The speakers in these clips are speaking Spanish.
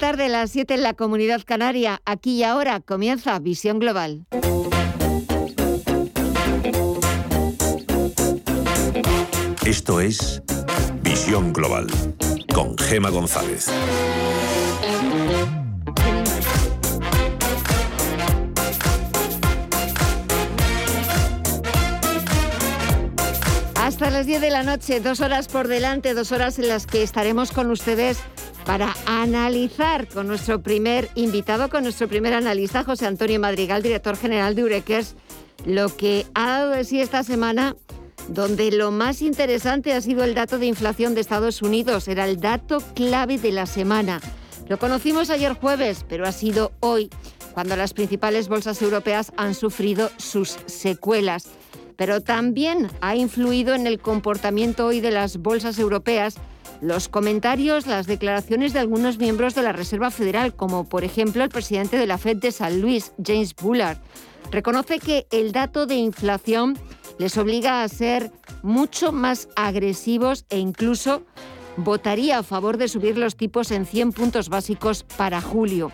tarde, las 7 en la comunidad canaria. Aquí y ahora comienza Visión Global. Esto es Visión Global con Gema González. Hasta las 10 de la noche, dos horas por delante, dos horas en las que estaremos con ustedes para analizar con nuestro primer invitado, con nuestro primer analista, José Antonio Madrigal, director general de Urequers, lo que ha dado de sí esta semana, donde lo más interesante ha sido el dato de inflación de Estados Unidos, era el dato clave de la semana. Lo conocimos ayer jueves, pero ha sido hoy cuando las principales bolsas europeas han sufrido sus secuelas. Pero también ha influido en el comportamiento hoy de las bolsas europeas los comentarios, las declaraciones de algunos miembros de la Reserva Federal, como por ejemplo el presidente de la Fed de San Luis, James Bullard. Reconoce que el dato de inflación les obliga a ser mucho más agresivos e incluso votaría a favor de subir los tipos en 100 puntos básicos para julio.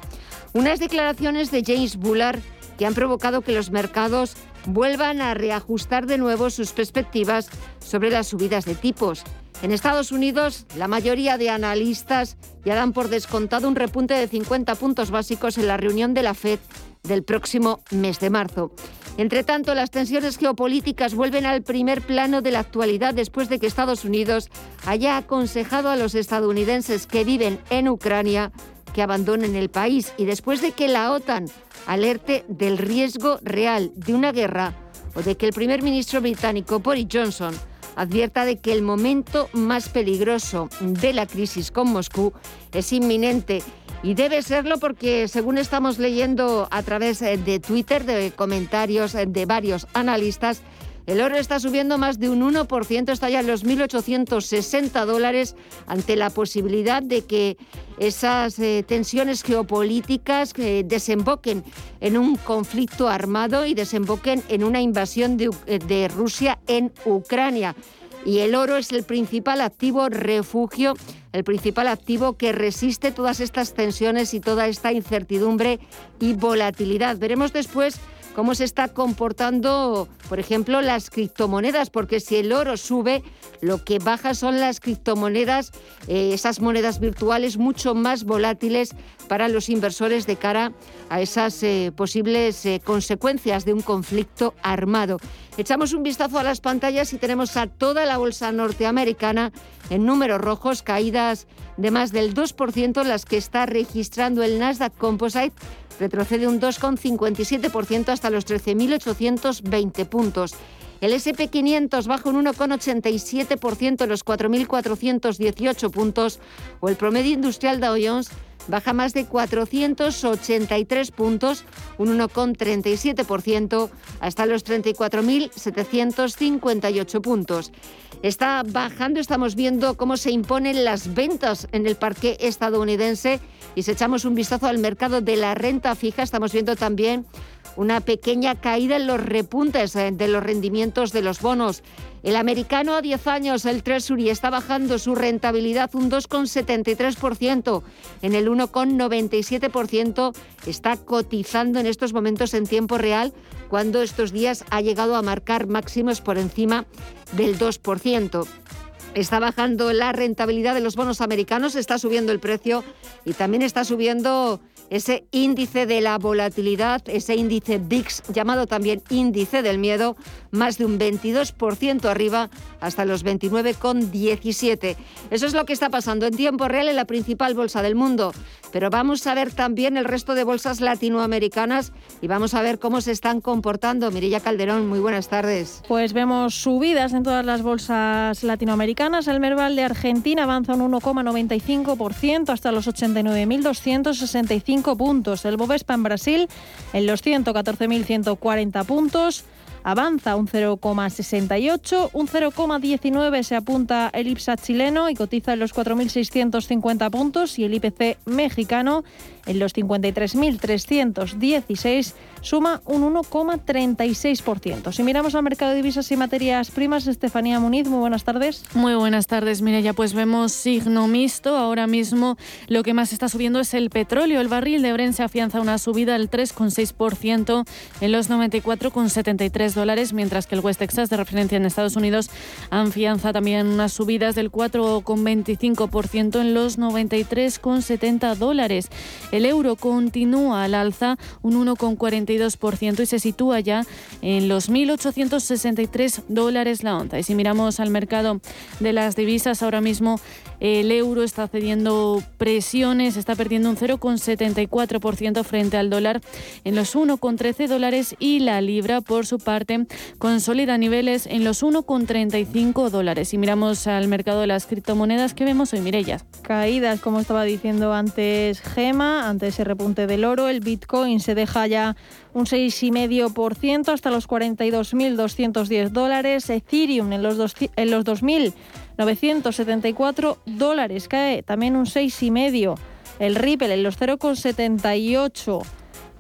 Unas declaraciones de James Bullard que han provocado que los mercados vuelvan a reajustar de nuevo sus perspectivas sobre las subidas de tipos. En Estados Unidos, la mayoría de analistas ya dan por descontado un repunte de 50 puntos básicos en la reunión de la Fed del próximo mes de marzo. Entre tanto, las tensiones geopolíticas vuelven al primer plano de la actualidad después de que Estados Unidos haya aconsejado a los estadounidenses que viven en Ucrania que abandonen el país y después de que la OTAN alerte del riesgo real de una guerra o de que el primer ministro británico Boris Johnson advierta de que el momento más peligroso de la crisis con Moscú es inminente. Y debe serlo porque, según estamos leyendo a través de Twitter, de comentarios de varios analistas, el oro está subiendo más de un 1%, está ya en los 1.860 dólares ante la posibilidad de que esas eh, tensiones geopolíticas eh, desemboquen en un conflicto armado y desemboquen en una invasión eh, de Rusia en Ucrania. Y el oro es el principal activo refugio, el principal activo que resiste todas estas tensiones y toda esta incertidumbre y volatilidad. Veremos después cómo se está comportando, por ejemplo, las criptomonedas, porque si el oro sube, lo que baja son las criptomonedas, eh, esas monedas virtuales mucho más volátiles para los inversores de cara a esas eh, posibles eh, consecuencias de un conflicto armado. Echamos un vistazo a las pantallas y tenemos a toda la bolsa norteamericana en números rojos, caídas de más del 2%, las que está registrando el Nasdaq Composite retrocede un 2,57% hasta los 13.820 puntos. El SP500 baja un 1,87% en los 4.418 puntos o el promedio industrial Dow Jones baja más de 483 puntos, un 1,37% hasta los 34.758 puntos. Está bajando, estamos viendo cómo se imponen las ventas en el parque estadounidense y si echamos un vistazo al mercado de la renta fija, estamos viendo también una pequeña caída en los repuntes eh, de los rendimientos de los bonos. El americano a 10 años, el Treasury, está bajando su rentabilidad un 2,73%. En el 1,97% está cotizando en estos momentos en tiempo real, cuando estos días ha llegado a marcar máximos por encima del 2%. Está bajando la rentabilidad de los bonos americanos, está subiendo el precio y también está subiendo ese índice de la volatilidad, ese índice VIX, llamado también índice del miedo, más de un 22% arriba hasta los 29,17. Eso es lo que está pasando en tiempo real en la principal bolsa del mundo. Pero vamos a ver también el resto de bolsas latinoamericanas y vamos a ver cómo se están comportando. Mirilla Calderón, muy buenas tardes. Pues vemos subidas en todas las bolsas latinoamericanas. El Merval de Argentina avanza un 1,95% hasta los 89.265 puntos. El Bovespa en Brasil en los 114.140 puntos avanza un 0,68, un 0,19 se apunta el IPSA chileno y cotiza en los 4.650 puntos y el IPC mexicano en los 53.316 suma un 1,36%. Si miramos al mercado de divisas y materias primas, Estefanía Muniz, muy buenas tardes. Muy buenas tardes, ya Pues vemos signo mixto. Ahora mismo lo que más está subiendo es el petróleo. El barril de Brent se afianza una subida del 3,6% en los 94,73 dólares, mientras que el West Texas de referencia en Estados Unidos afianza también unas subidas del 4,25% en los 93,70 dólares. El euro continúa al alza un 1,42% y se sitúa ya en los 1.863 dólares la onza. Y si miramos al mercado de las divisas, ahora mismo el euro está cediendo presiones, está perdiendo un 0,74% frente al dólar en los 1,13 dólares y la libra, por su parte, consolida niveles en los 1,35 dólares. Si miramos al mercado de las criptomonedas, ¿qué vemos hoy, Mirellas? Caídas, como estaba diciendo antes Gema, ante ese repunte del oro, el Bitcoin se deja ya un 6,5% hasta los 42.210 dólares, Ethereum en los, en los 2.000 974 dólares, cae también un 6,5. El Ripple en los 0,78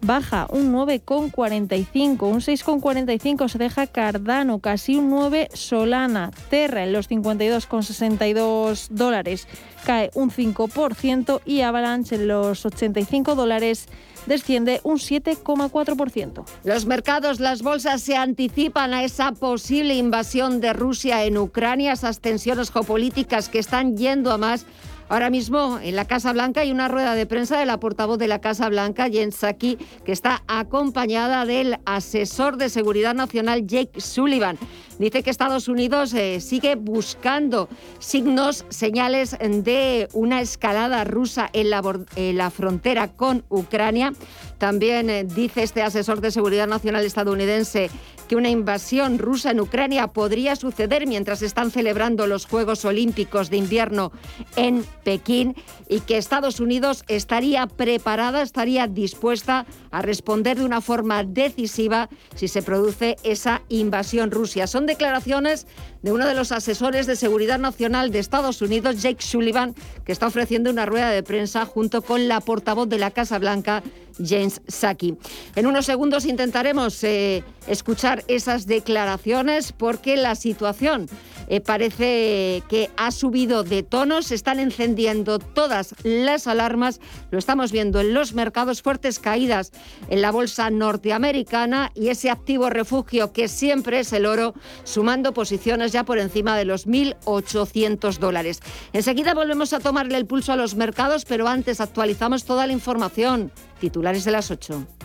baja un 9,45, un 6,45 se deja Cardano, casi un 9 Solana, Terra en los 52,62 dólares cae un 5% y Avalanche en los 85 dólares desciende un 7,4%. Los mercados, las bolsas se anticipan a esa posible invasión de Rusia en Ucrania, esas tensiones geopolíticas que están yendo a más. Ahora mismo en la Casa Blanca hay una rueda de prensa de la portavoz de la Casa Blanca, Jen Psaki, que está acompañada del asesor de seguridad nacional Jake Sullivan. Dice que Estados Unidos eh, sigue buscando signos, señales de una escalada rusa en la, frontera con Ucrania. También eh, dice este asesor de seguridad nacional estadounidense que una invasión rusa en Ucrania podría suceder mientras están celebrando los Juegos Olímpicos de invierno en Pekín y que Estados Unidos estaría preparada, estaría dispuesta a responder de una forma decisiva si se produce esa invasión rusa. Son declaraciones de uno de los asesores de seguridad nacional de Estados Unidos, Jake Sullivan, que está ofreciendo una rueda de prensa junto con la portavoz de la Casa Blanca, James Saki. En unos segundos intentaremos eh, escuchar esas declaraciones porque la situación eh, parece que ha subido de tono, se están encendiendo todas las alarmas, lo estamos viendo en los mercados, fuertes caídas en la bolsa norteamericana y ese activo refugio que siempre es el oro, sumando posiciones por encima de los 1.800 dólares. Enseguida volvemos a tomarle el pulso a los mercados, pero antes actualizamos toda la información. Titulares de las 8.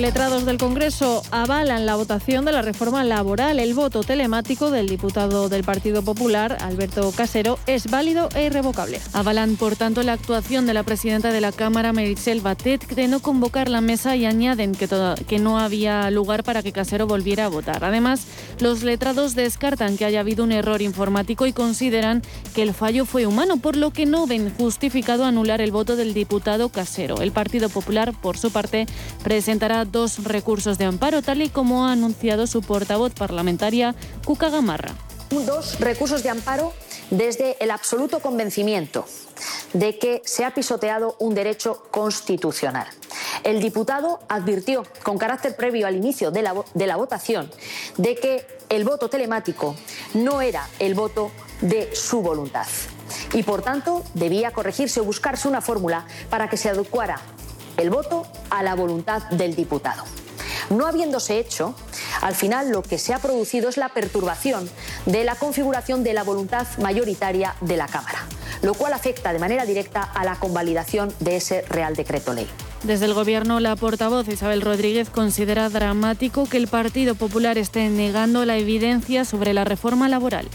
Letrados del Congreso avalan la votación de la reforma laboral. El voto telemático del diputado del Partido Popular, Alberto Casero, es válido e irrevocable. Avalan, por tanto, la actuación de la presidenta de la Cámara, Meritxell Batet, de no convocar la mesa y añaden que, que no había lugar para que Casero volviera a votar. Además, los letrados descartan que haya habido un error informático y consideran que el fallo fue humano, por lo que no ven justificado anular el voto del diputado Casero. El Partido Popular, por su parte, presenta presentará dos recursos de amparo, tal y como ha anunciado su portavoz parlamentaria, Cuca Gamarra. Dos recursos de amparo desde el absoluto convencimiento de que se ha pisoteado un derecho constitucional. El diputado advirtió, con carácter previo al inicio de la, de la, votación, de que el voto telemático no era el voto de su voluntad y, por tanto, debía corregirse o buscarse una fórmula para que se adecuara el voto a la voluntad del diputado. No habiéndose hecho, al final lo que se ha producido es la perturbación de la configuración de la voluntad mayoritaria de la Cámara, lo cual afecta de manera directa a la convalidación de ese Real Decreto Ley. Desde el Gobierno, la portavoz Isabel Rodríguez considera dramático que el Partido Popular esté negando la evidencia sobre la reforma laboral.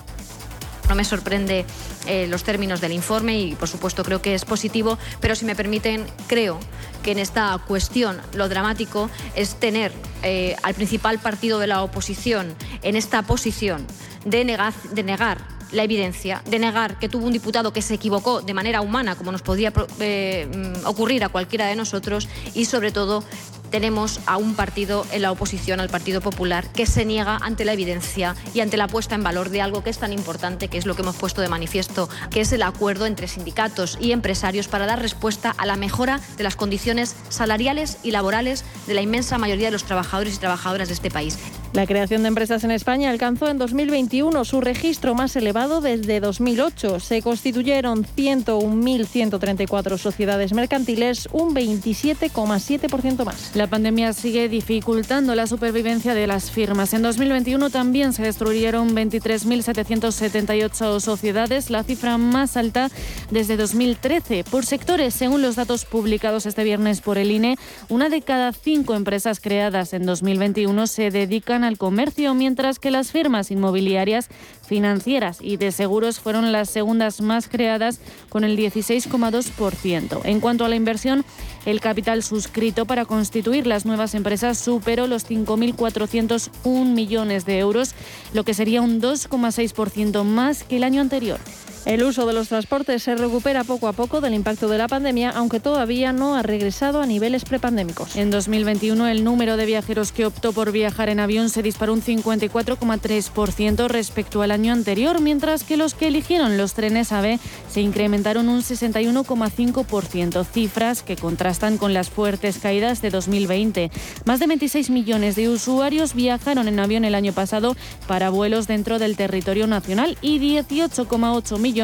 No me sorprende eh, los términos del informe y, por supuesto, creo que es positivo, pero si me permiten, creo que en esta cuestión lo dramático es tener eh, al principal partido de la oposición en esta posición de, negar la evidencia, de negar que tuvo un diputado que se equivocó de manera humana, como nos podría eh, ocurrir a cualquiera de nosotros, y sobre todo tenemos a un partido en la oposición al Partido Popular que se niega ante la evidencia y ante la puesta en valor de algo que es tan importante, que es lo que hemos puesto de manifiesto, que es el acuerdo entre sindicatos y empresarios para dar respuesta a la mejora de las condiciones salariales y laborales de la inmensa mayoría de los trabajadores y trabajadoras de este país. La creación de empresas en España alcanzó en 2021 su registro más elevado desde 2008. Se constituyeron 101.134 sociedades mercantiles, un 27,7% más. La pandemia sigue dificultando la supervivencia de las firmas. En 2021 también se destruyeron 23.778 sociedades, la cifra más alta desde 2013. Por sectores, según los datos publicados este viernes por el INE, una de cada cinco empresas creadas en 2021 se dedican al comercio, mientras que las firmas inmobiliarias, financieras y de seguros fueron las segundas más creadas con el 16,2%. En cuanto a la inversión, el capital suscrito para constituir las nuevas empresas superó los 5.401 millones de euros, lo que sería un 2,6% más que el año anterior. El uso de los transportes se recupera poco a poco del impacto de la pandemia, aunque todavía no ha regresado a niveles prepandémicos. En 2021 el número de viajeros que optó por viajar en avión se disparó un 54,3% respecto al año anterior, mientras que los que eligieron los trenes AVE se incrementaron un 61,5%, cifras que contrastan con las fuertes caídas de 2020. Más de 26 millones de usuarios viajaron en avión el año pasado para vuelos dentro del territorio nacional y 18,8 millones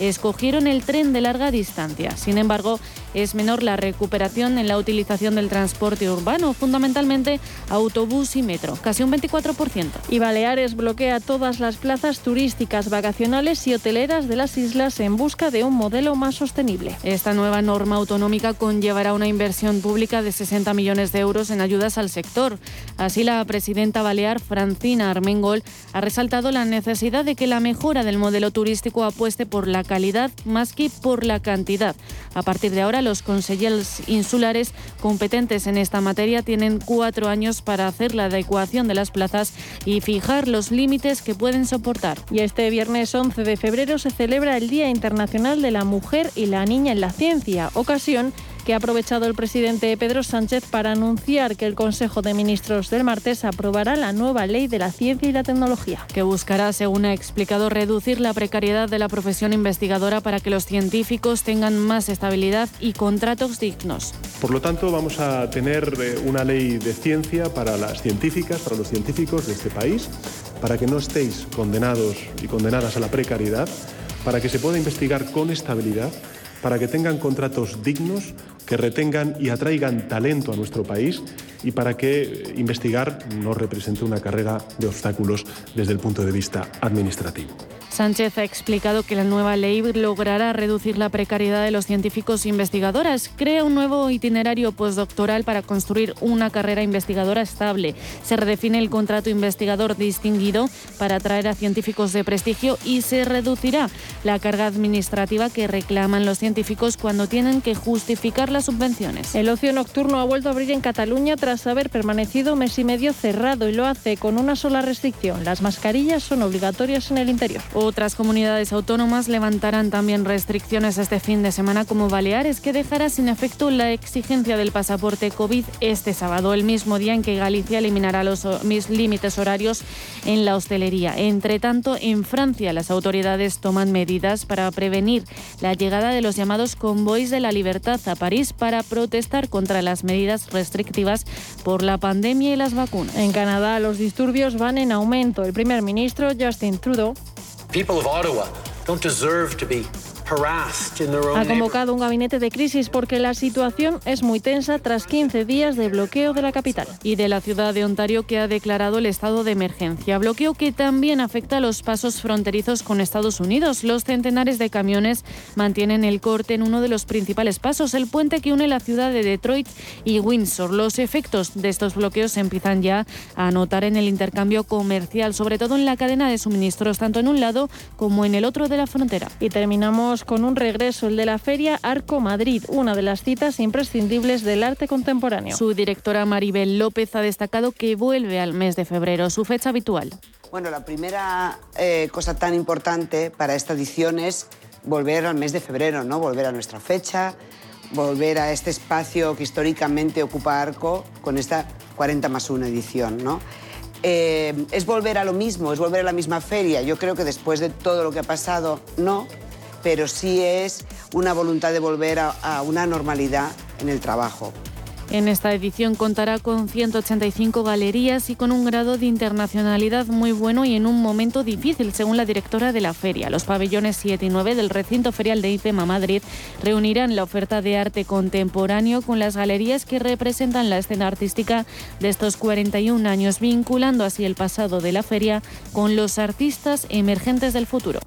escogieron el tren de larga distancia. Sin embargo, es menor la recuperación en la utilización del transporte urbano, fundamentalmente autobús y metro, casi un 24%. Y Baleares bloquea todas las plazas turísticas, vacacionales y hoteleras de las islas en busca de un modelo más sostenible. Esta nueva norma autonómica conllevará una inversión pública de 60 millones de euros en ayudas al sector. Así, la presidenta balear, Francina Armengol, ha resaltado la necesidad de que la mejora del modelo turístico apueste por la calidad más que por la cantidad. A partir de ahora, los consejeros insulares competentes en esta materia tienen cuatro años para hacer la adecuación de las plazas y fijar los límites que pueden soportar. Y este viernes 11 de febrero se celebra el Día Internacional de la Mujer y la Niña en la Ciencia, ocasión que ha aprovechado el presidente Pedro Sánchez para anunciar que el Consejo de Ministros del martes aprobará la nueva ley de la ciencia y la tecnología. Que buscará, según ha explicado, reducir la precariedad de la profesión investigadora para que los científicos tengan más estabilidad y contratos dignos. Por lo tanto, vamos a tener eh, una ley de ciencia para las científicas, para los científicos de este país, para que no estéis condenados y condenadas a la precariedad, para que se pueda investigar con estabilidad para que tengan contratos dignos, que retengan y atraigan talento a nuestro país y para que investigar no represente una carrera de obstáculos desde el punto de vista administrativo. Sánchez ha explicado que la nueva ley logrará reducir la precariedad de los científicos e investigadoras, crea un nuevo itinerario postdoctoral para construir una carrera investigadora estable. Se redefine el contrato investigador distinguido para atraer a científicos de prestigio y se reducirá la carga administrativa que reclaman los científicos cuando tienen que justificar las subvenciones. El ocio nocturno ha vuelto a abrir en Cataluña tras haber permanecido mes y medio cerrado y lo hace con una sola restricción. Las mascarillas son obligatorias en el interior. Otras comunidades autónomas levantarán también restricciones este fin de semana como Baleares, que dejará sin efecto la exigencia del pasaporte COVID este sábado, el mismo día en que Galicia eliminará los límites horarios en la hostelería. Entre tanto, en Francia las autoridades toman medidas para prevenir la llegada de los llamados convoys de la libertad a París para protestar contra las medidas restrictivas por la pandemia y las vacunas. En Canadá los disturbios van en aumento. El primer ministro Justin Trudeau people of Ottawa don't deserve to be ha convocado un gabinete de crisis porque la situación es muy tensa tras 15 días de bloqueo de la capital. Y de la ciudad de Ontario que ha declarado el estado de emergencia. Bloqueo que también afecta a los pasos fronterizos con Estados Unidos. Los centenares de camiones mantienen el corte en uno de los principales pasos, el puente que une la ciudad de Detroit y Windsor. Los efectos de estos bloqueos se empiezan ya a notar en el intercambio comercial, sobre todo en la cadena de suministros, tanto en un lado como en el otro de la frontera. Y terminamos seguimos con un regreso, el de la Feria Arco Madrid, una de las citas imprescindibles del arte contemporáneo. Su directora Maribel López ha destacado que vuelve al mes de febrero, su fecha habitual. Bueno, la primera eh, cosa tan importante para esta edición es volver al mes de febrero, ¿no? Volver a nuestra fecha, volver a este espacio que históricamente ocupa Arco con esta 40 más 1 edición, ¿no? Eh, es volver a lo mismo, es volver a la misma feria. Yo creo que después de todo lo que ha pasado, no, pero sí es una voluntad de volver a una normalidad en el trabajo. En esta edición contará con 185 galerías y con un grado de internacionalidad muy bueno y en un momento difícil, según la directora de la feria. Los pabellones 7 y 9 del recinto ferial de IFEMA Madrid reunirán la oferta de arte contemporáneo con las galerías que representan la escena artística de estos 41 años, vinculando así el pasado de la feria con los artistas emergentes del futuro.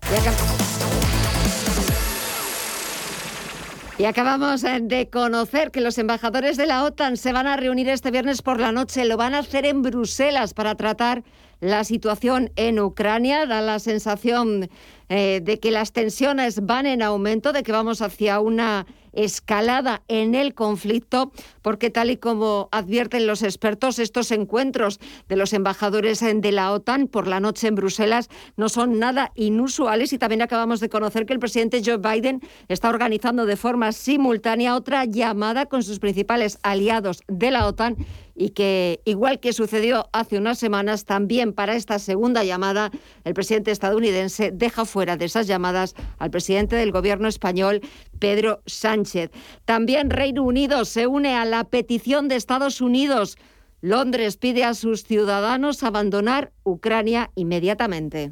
Y acabamos eh, de conocer que los embajadores de la OTAN se van a reunir este viernes por la noche. Lo van a hacer en Bruselas para tratar la situación en Ucrania. Da la sensación eh, de que las tensiones van en aumento, de que vamos hacia una escalada en el conflicto, porque tal y como advierten los expertos, estos encuentros de los embajadores de la OTAN por la noche en Bruselas no son nada inusuales y también acabamos de conocer que el presidente Joe Biden está organizando de forma simultánea otra llamada con sus principales aliados de la OTAN y que, igual que sucedió hace unas semanas, también para esta segunda llamada, el presidente estadounidense deja fuera de esas llamadas al presidente del gobierno español, Pedro Sánchez. También Reino Unido se une a la petición de Estados Unidos. Londres pide a sus ciudadanos abandonar Ucrania inmediatamente.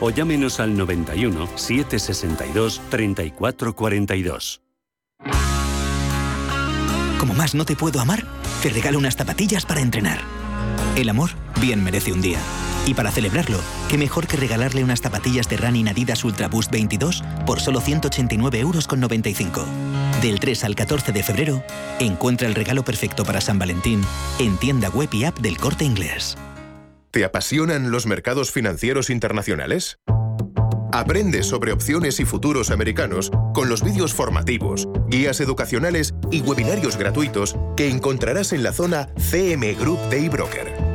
o llámenos al 91 762 3442. Como más no te puedo amar, te regalo unas zapatillas para entrenar. El amor bien merece un día. Y para celebrarlo, qué mejor que regalarle unas zapatillas de Running Adidas Ultra Boost 22 por solo 189 euros con 95. Del 3 al 14 de febrero, encuentra el regalo perfecto para San Valentín en tienda web y app del Corte Inglés. ¿Te apasionan los mercados financieros internacionales? Aprende sobre opciones y futuros americanos con los vídeos formativos, guías educacionales y webinarios gratuitos que encontrarás en la zona CM Group de eBroker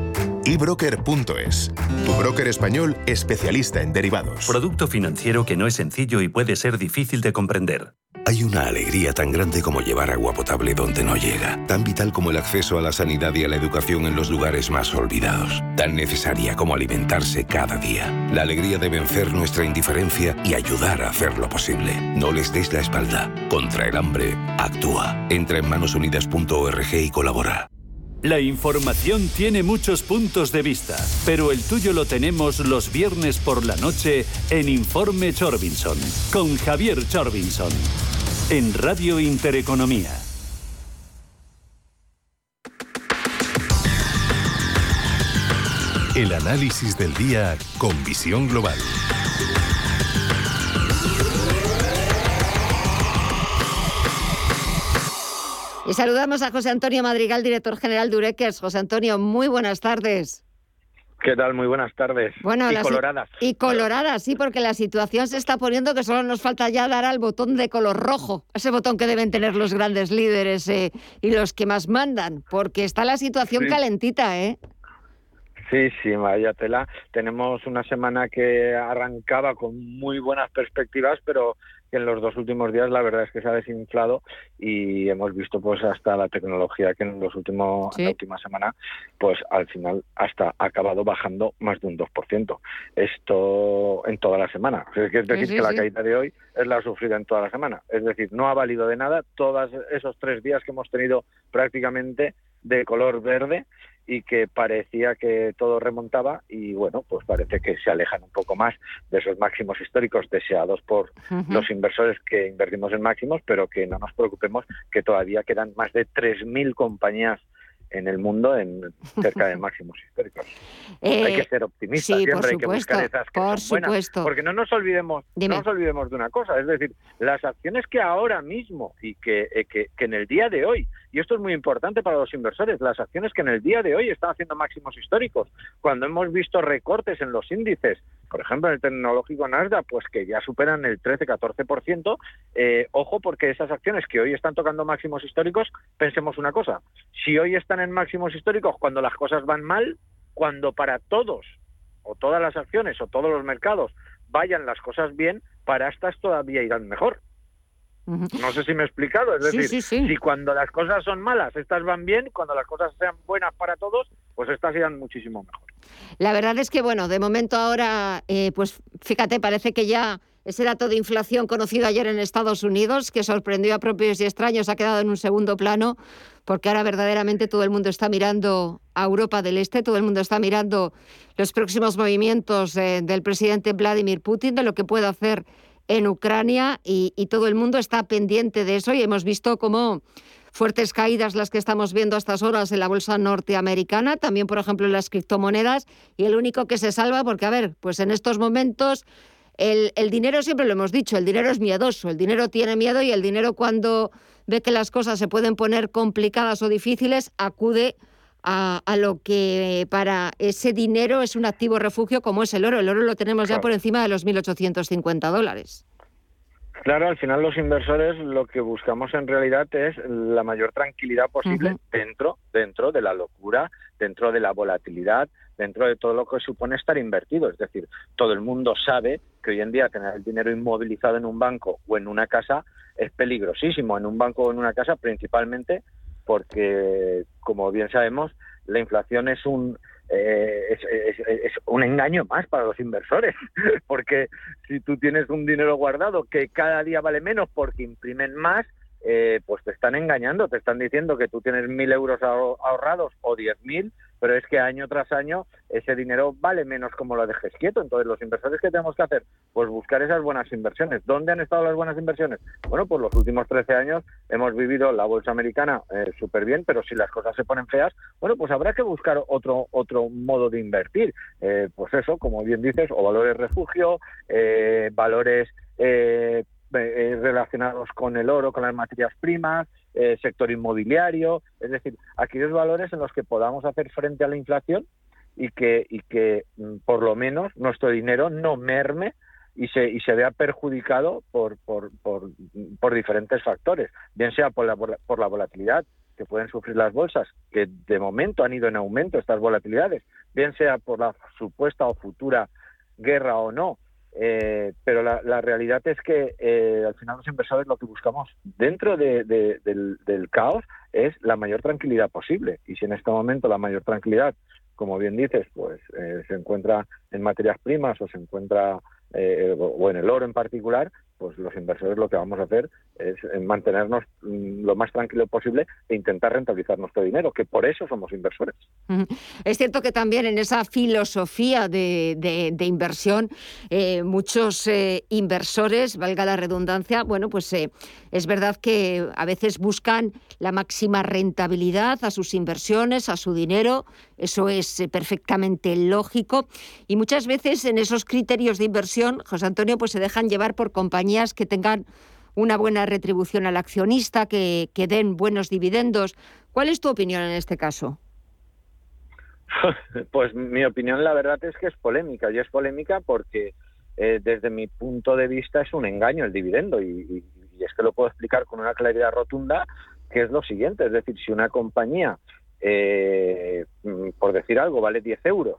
ebroker.es, tu broker español especialista en derivados. Producto financiero que no es sencillo y puede ser difícil de comprender. Hay una alegría tan grande como llevar agua potable donde no llega, tan vital como el acceso a la sanidad y a la educación en los lugares más olvidados, tan necesaria como alimentarse cada día. La alegría de vencer nuestra indiferencia y ayudar a hacerlo posible. No les des la espalda. Contra el hambre, actúa. Entra en manosunidas.org y colabora. La información tiene muchos puntos de vista, pero el tuyo lo tenemos los viernes por la noche en Informe Chorbinson, con Javier Chorbinson, en Radio Intereconomía. El análisis del día con visión global. Y saludamos a José Antonio Madrigal, director general de Ureques. José Antonio, muy buenas tardes. ¿Qué tal? Muy buenas tardes. Bueno, y coloradas. Y coloradas, sí, porque la situación se está poniendo que solo nos falta ya dar al botón de color rojo, ese botón que deben tener los grandes líderes eh, y los que más mandan, porque está la situación calentita, ¿eh? Sí, sí, vaya tela. Tenemos una semana que arrancaba con muy buenas perspectivas, pero que en los dos últimos días la verdad es que se ha desinflado y hemos visto pues hasta la tecnología que en los últimos en la última semana pues al final hasta ha acabado bajando más de un 2%. Esto en toda la semana. Es decir, que la caída de hoy es la sufrida en toda la semana. Es decir, no ha valido de nada todos esos tres días que hemos tenido prácticamente de color verde y que parecía que todo remontaba y bueno, pues parece que se alejan un poco más de esos máximos históricos deseados por los inversores que invertimos en máximos, pero que no nos preocupemos que todavía quedan más de 3.000 compañías en el mundo en cerca de máximos históricos. hay que ser optimistas, siempre hay que buscar esas que por son buenas, supuesto. porque no nos olvidemos, no nos olvidemos de una cosa, es decir, las acciones que ahora mismo y que, eh, que, que en el día de hoy, y esto es muy importante para los inversores, las acciones que en el día de hoy están haciendo máximos históricos, cuando hemos visto recortes en los índices, por ejemplo, en el tecnológico Nasdaq, pues que ya superan el 13-14%, eh, ojo porque esas acciones que hoy están tocando máximos históricos, pensemos una cosa, si hoy están en máximos históricos cuando las cosas van mal, cuando para todos o todas las acciones o todos los mercados vayan las cosas bien, para estas todavía irán mejor. No sé si me he explicado, es Sí, decir, sí, sí. si cuando las cosas son malas, estas van bien, cuando las cosas sean buenas para todos, pues estas irán muchísimo mejor. La verdad es que, bueno, de momento ahora, eh, pues fíjate, parece que ya ese dato de inflación conocido ayer en Estados Unidos, que sorprendió a propios y extraños, ha quedado en un segundo plano, porque ahora verdaderamente todo el mundo está mirando a Europa del Este, todo el mundo está mirando los próximos movimientos eh, del presidente Vladimir Putin, de lo que puede hacer en Ucrania, y, todo el mundo está pendiente de eso, y hemos visto cómo fuertes caídas las que estamos viendo a estas horas en la bolsa norteamericana, también por ejemplo en las criptomonedas, y el único que se salva, porque a ver, pues en estos momentos el, el dinero siempre lo hemos dicho, el dinero es miedoso, el dinero tiene miedo y el dinero cuando ve que las cosas se pueden poner complicadas o difíciles, acude a, a lo que para ese dinero es un activo refugio como es el oro. El oro lo tenemos ya por encima de los 1.850 dólares. Claro, al final los inversores lo que buscamos en realidad es la mayor tranquilidad posible dentro, dentro de la locura, dentro de la volatilidad, dentro de todo lo que supone estar invertido. Es decir, todo el mundo sabe que hoy en día tener el dinero inmovilizado en un banco o en una casa es peligrosísimo. En un banco o en una casa principalmente porque, como bien sabemos, la inflación es un eh, es, es- es un engaño más para los inversores, porque si tú tienes un dinero guardado que cada día vale menos porque imprimen más, eh, pues te están engañando, te están diciendo que tú tienes mil euros ahor- ahorrados o diez mil, pero es que año tras año ese dinero vale menos como lo dejes quieto. Entonces, los inversores que tenemos que hacer, pues buscar esas buenas inversiones. ¿Dónde han estado las buenas inversiones? Bueno, pues los últimos 13 años hemos vivido la bolsa americana eh, súper bien, pero si las cosas se ponen feas, bueno, pues habrá que buscar otro otro modo de invertir. Eh, pues eso, como bien dices, o valores refugio, eh, valores eh, eh, relacionados con el oro, con las materias primas, eh, sector inmobiliario, es decir, aquellos valores en los que podamos hacer frente a la inflación y que, y que mm, por lo menos nuestro dinero no merme y se, y se vea perjudicado por, por, por diferentes factores, bien sea por la- por la volatilidad que pueden sufrir las bolsas, que de momento han ido en aumento estas volatilidades, bien sea por la supuesta o futura guerra o no, eh, pero la, la realidad es que eh, al final los inversores lo que buscamos dentro de- de- del, del caos es la mayor tranquilidad posible. Y si en este momento la mayor tranquilidad, como bien dices, pues eh, se encuentra en materias primas o se encuentra eh, o en el oro en particular, pues los inversores lo que vamos a hacer es eh, mantenernos mm, lo más tranquilo posible e intentar rentabilizar nuestro dinero, que por eso somos inversores. Es cierto que también en esa filosofía de, de- inversión, eh, muchos eh, inversores, valga la redundancia, bueno, pues es verdad que a veces buscan la máxima rentabilidad a sus inversiones, a su dinero, eso es eh, perfectamente lógico, y muchas veces en esos criterios de inversión, José Antonio, pues se dejan llevar por compañías que tengan una buena retribución al accionista, que, que den buenos dividendos. ¿Cuál es tu opinión en este caso? Pues mi opinión, la verdad es que es polémica, y es polémica porque eh, desde mi punto de vista es un engaño el dividendo, y, y- es que lo puedo explicar con una claridad rotunda, que es lo siguiente, es decir, si una compañía, eh, mm, por decir algo, vale 10 euros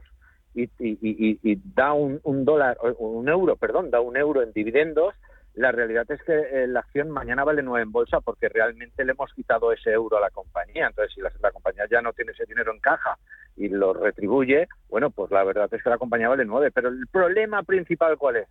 y, da un, un dólar, un euro, perdón, da un euro en dividendos, la realidad es que eh, la acción mañana vale 9 en bolsa porque realmente le hemos quitado ese euro a la compañía. Entonces, si la, la compañía ya no tiene ese dinero en caja y lo retribuye, bueno, pues la verdad es que la compañía vale 9. Pero el problema principal, ¿cuál es?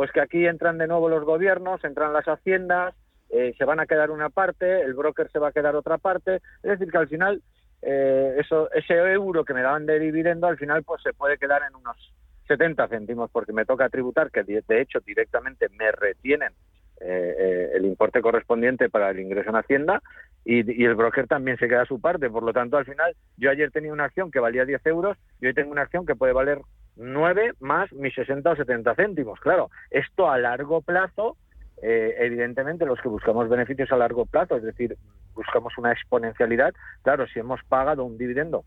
Pues que aquí entran de nuevo los gobiernos, entran las haciendas, eh, se van a quedar una parte, el broker se va a quedar otra parte. Es decir, que al final eh, eso, ese euro que me daban de dividendo al final pues se puede quedar en unos 70 céntimos porque me toca tributar, que de hecho directamente me retienen eh, eh, el importe correspondiente para el ingreso en Hacienda y, el broker también se queda su parte. Por lo tanto, al final, yo ayer tenía una acción que valía 10 euros y hoy tengo una acción que puede valer 9 más mis 60 o 70 céntimos. Claro, esto a largo plazo, eh, evidentemente los que buscamos beneficios a largo plazo, es decir, buscamos una exponencialidad, claro, si hemos pagado un dividendo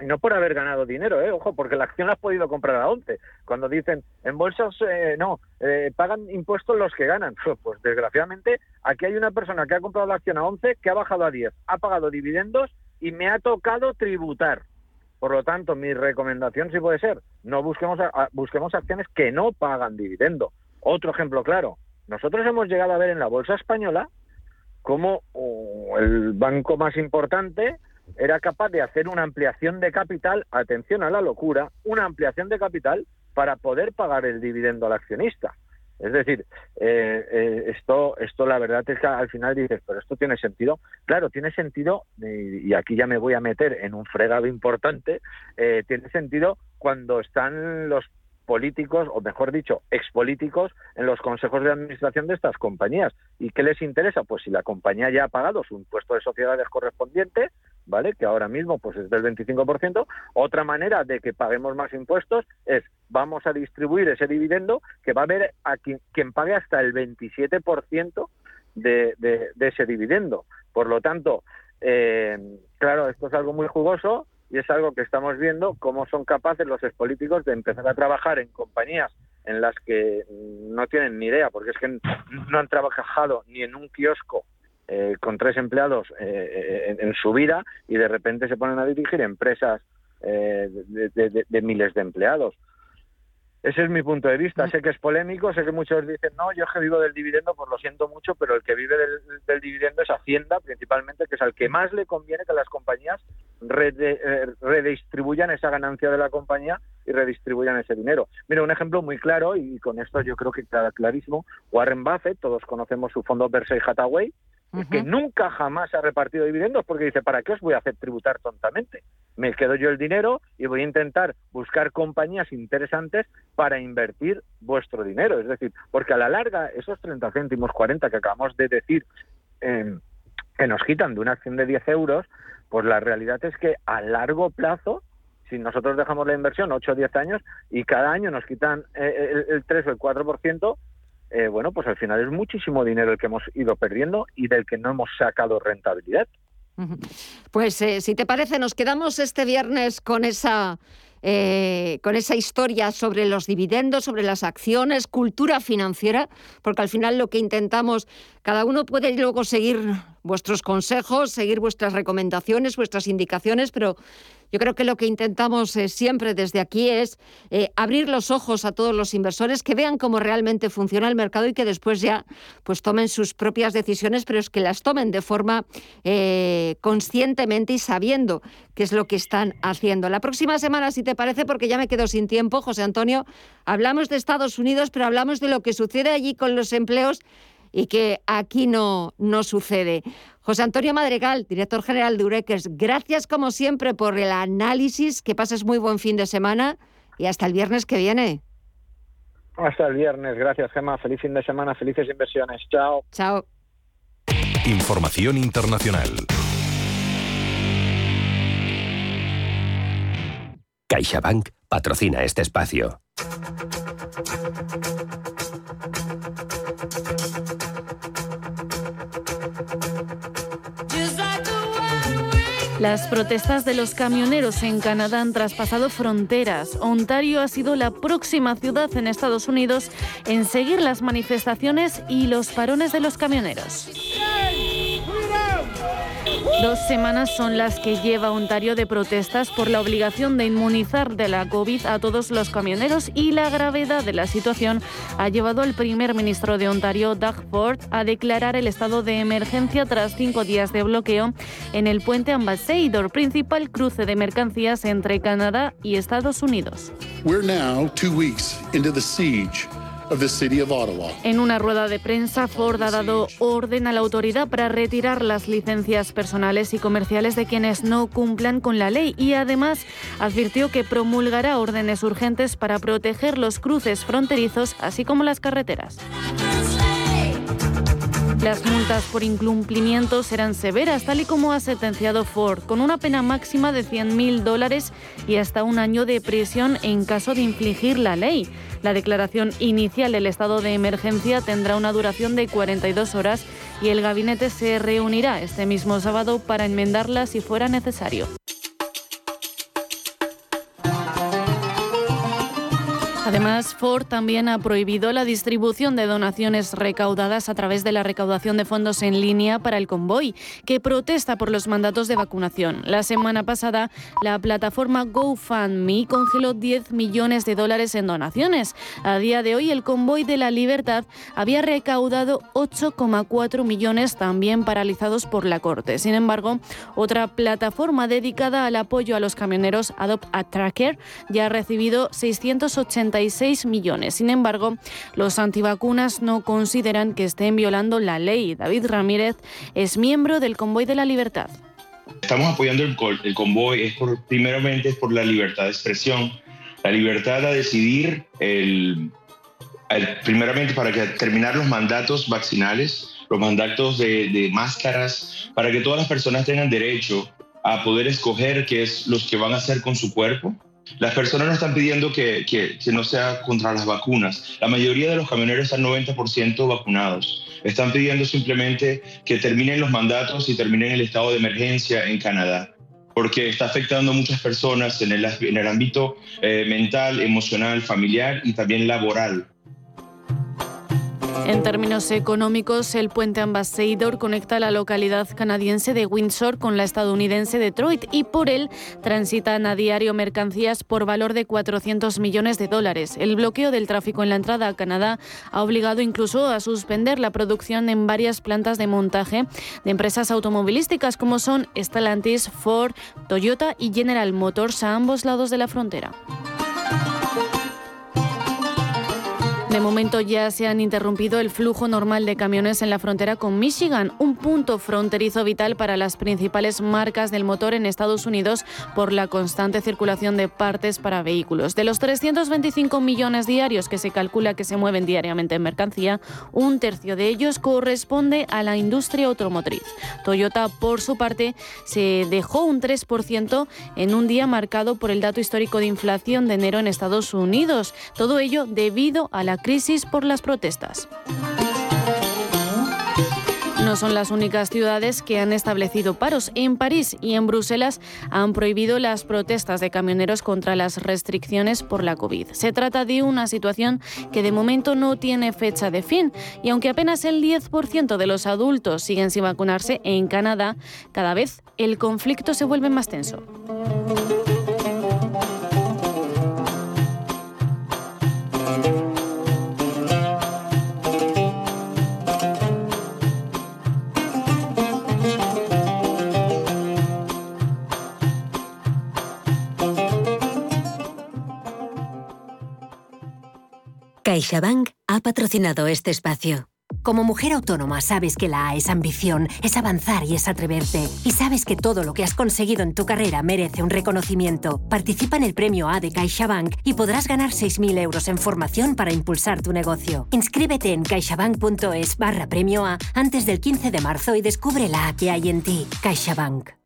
y no por haber ganado dinero, ¿eh? ojo, porque la acción la has podido comprar a 11. Cuando dicen en bolsas, eh, no, eh, pagan impuestos los que ganan. Pues desgraciadamente, aquí hay una persona que ha comprado la acción a 11, que ha bajado a 10, ha pagado dividendos y me ha tocado tributar. Por lo tanto, mi recomendación sí puede ser, no busquemos, busquemos acciones que no pagan dividendo. Otro ejemplo claro, nosotros hemos llegado a ver en la bolsa española como oh, el banco más importante era capaz de hacer una ampliación de capital, atención a la locura, una ampliación de capital para poder pagar el dividendo al accionista. Es decir, eh, eh, esto, esto la verdad es que al final dices, pero esto tiene sentido. Claro, tiene sentido, y, aquí ya me voy a meter en un fregado importante, eh, tiene sentido cuando están los políticos, o mejor dicho, expolíticos, en los consejos de administración de estas compañías. ¿Y qué les interesa? Pues si la compañía ya ha pagado su impuesto de sociedades correspondiente, ¿vale? Que ahora mismo pues es del 25%. Otra manera de que paguemos más impuestos es vamos a distribuir ese dividendo que va a haber a quien, pague hasta el 27% de, de, de ese dividendo. Por lo tanto, eh, claro, esto es algo muy jugoso y es algo que estamos viendo cómo son capaces los expolíticos de empezar a trabajar en compañías en las que no tienen ni idea, porque es que no han trabajado ni en un kiosco eh, con tres empleados eh, en, su vida y de repente se ponen a dirigir empresas eh, de, miles de empleados. Ese es mi punto de vista. Sé que es polémico, sé que muchos dicen, no, yo que vivo del dividendo, pues lo siento mucho, pero el que vive del, dividendo es Hacienda, principalmente, que es al que más le conviene que las compañías redistribuyan esa ganancia de la compañía y redistribuyan ese dinero. Mira, un ejemplo muy claro, y con esto yo creo que queda clarísimo, Warren Buffett, todos conocemos su fondo Berkshire Hathaway, que nunca jamás ha repartido dividendos porque dice, ¿para qué os voy a hacer tributar tontamente? Me quedo yo el dinero y voy a intentar buscar compañías interesantes para invertir vuestro dinero. Es decir, porque a la larga esos 30 céntimos, 40 que acabamos de decir em, que nos quitan de una acción de 10 euros, pues la realidad es que a largo plazo si nosotros dejamos la inversión 8 o 10 años y cada año nos quitan eh, el, el 3 o el 4%, eh, bueno, pues al final es muchísimo dinero el que hemos ido perdiendo y del que no hemos sacado rentabilidad. Pues eh, si te parece, nos quedamos este viernes con esa, eh, con esa historia sobre los dividendos, sobre las acciones, cultura financiera, porque al final lo que intentamos, cada uno puede luego seguir vuestros consejos, seguir vuestras recomendaciones, vuestras indicaciones, pero yo creo que lo que intentamos eh, siempre desde aquí es eh, abrir los ojos a todos los inversores, que vean cómo realmente funciona el mercado y que después ya pues tomen sus propias decisiones, pero es que las tomen de forma eh, conscientemente y sabiendo qué es lo que están haciendo. La próxima semana, si te parece, porque ya me quedo sin tiempo, José Antonio, hablamos de Estados Unidos, pero hablamos de lo que sucede allí con los empleos y que aquí no, no sucede. José Antonio Madrigal, director general de Ureques, gracias como siempre por el análisis, que pases muy buen fin de semana y hasta el viernes que viene. Hasta el viernes, gracias Gemma, feliz fin de semana, felices inversiones, chao. Chao. Información internacional. CaixaBank patrocina este espacio. Las protestas de los camioneros en Canadá han traspasado fronteras. Ontario ha sido la próxima ciudad en Estados Unidos en seguir las manifestaciones y los parones de los camioneros. Dos semanas son las que lleva Ontario de protestas por la obligación de inmunizar de la COVID a todos los camioneros y la gravedad de la situación ha llevado al primer ministro de Ontario, Doug Ford, a declarar el estado de emergencia tras cinco días de bloqueo en el puente Ambassador, principal cruce de mercancías entre Canadá y Estados Unidos. Now two weeks into the siege En una rueda de prensa, Ford ha dado orden a la autoridad para retirar las licencias personales y comerciales de quienes no cumplan con la ley y además advirtió que promulgará órdenes urgentes para proteger los cruces fronterizos así como las carreteras. Las multas por incumplimiento serán severas, tal y como ha sentenciado Ford, con una pena máxima de 100.000 dólares y hasta un año de prisión en caso de infligir la ley. La declaración inicial del estado de emergencia tendrá una duración de 42 horas y el gabinete se reunirá este mismo sábado para enmendarla si fuera necesario. Además, Ford también ha prohibido la distribución de donaciones recaudadas a través de la recaudación de fondos en línea para el convoy, que protesta por los mandatos de vacunación. La semana pasada, la plataforma GoFundMe congeló 10 millones de dólares en donaciones. A día de hoy, el convoy de la libertad había recaudado 8,4 millones también paralizados por la Corte. Sin embargo, otra plataforma dedicada al apoyo a los camioneros, Adopt a Tracker, ya ha recibido 680 millones. Sin embargo, los antivacunas no consideran que estén violando la ley. David Ramírez es miembro del Convoy de la Libertad. Estamos apoyando el, convoy es por, primeramente por la libertad de expresión, la libertad a decidir, el, primeramente para que, terminar los mandatos vaccinales, los mandatos de, de máscaras, para que todas las personas tengan derecho a poder escoger qué es los que van a hacer con su cuerpo las personas no están pidiendo que, que, no sea contra las vacunas. La mayoría de los camioneros están 90% vacunados. Están pidiendo simplemente que terminen los mandatos y terminen el estado de emergencia en Canadá, porque está afectando a muchas personas en el, en el ámbito eh, mental, emocional, familiar y también laboral. En términos económicos, el puente Ambassador conecta la localidad canadiense de Windsor con la estadounidense Detroit y por él transitan a diario mercancías por valor de 400 millones de dólares. El bloqueo del tráfico en la entrada a Canadá ha obligado incluso a suspender la producción en varias plantas de montaje de empresas automovilísticas como son Stellantis, Ford, Toyota y General Motors a ambos lados de la frontera. De momento ya se han interrumpido el flujo normal de camiones en la frontera con Michigan, un punto fronterizo vital para las principales marcas del motor en Estados Unidos por la constante circulación de partes para vehículos. De los 325 millones diarios que se calcula que se mueven diariamente en mercancía, un tercio de ellos corresponde a la industria automotriz. Toyota, por su parte, se dejó un 3% en un día marcado por el dato histórico de inflación de enero en Estados Unidos. Todo ello debido a la crisis por las protestas. No son las únicas ciudades que han establecido paros. En París y en Bruselas han prohibido las protestas de camioneros contra las restricciones por la COVID. Se trata de una situación que de momento no tiene fecha de fin y aunque apenas el 10% de los adultos siguen sin vacunarse en Canadá, cada vez el conflicto se vuelve más tenso. CaixaBank ha patrocinado este espacio. Como mujer autónoma sabes que la A es ambición, es avanzar y es atreverte. Y sabes que todo lo que has conseguido en tu carrera merece un reconocimiento. Participa en el premio A de CaixaBank y podrás ganar 6.000 euros en formación para impulsar tu negocio. Inscríbete en caixabank.es barra premio A antes del 15 de marzo y descubre la A que hay en ti. CaixaBank.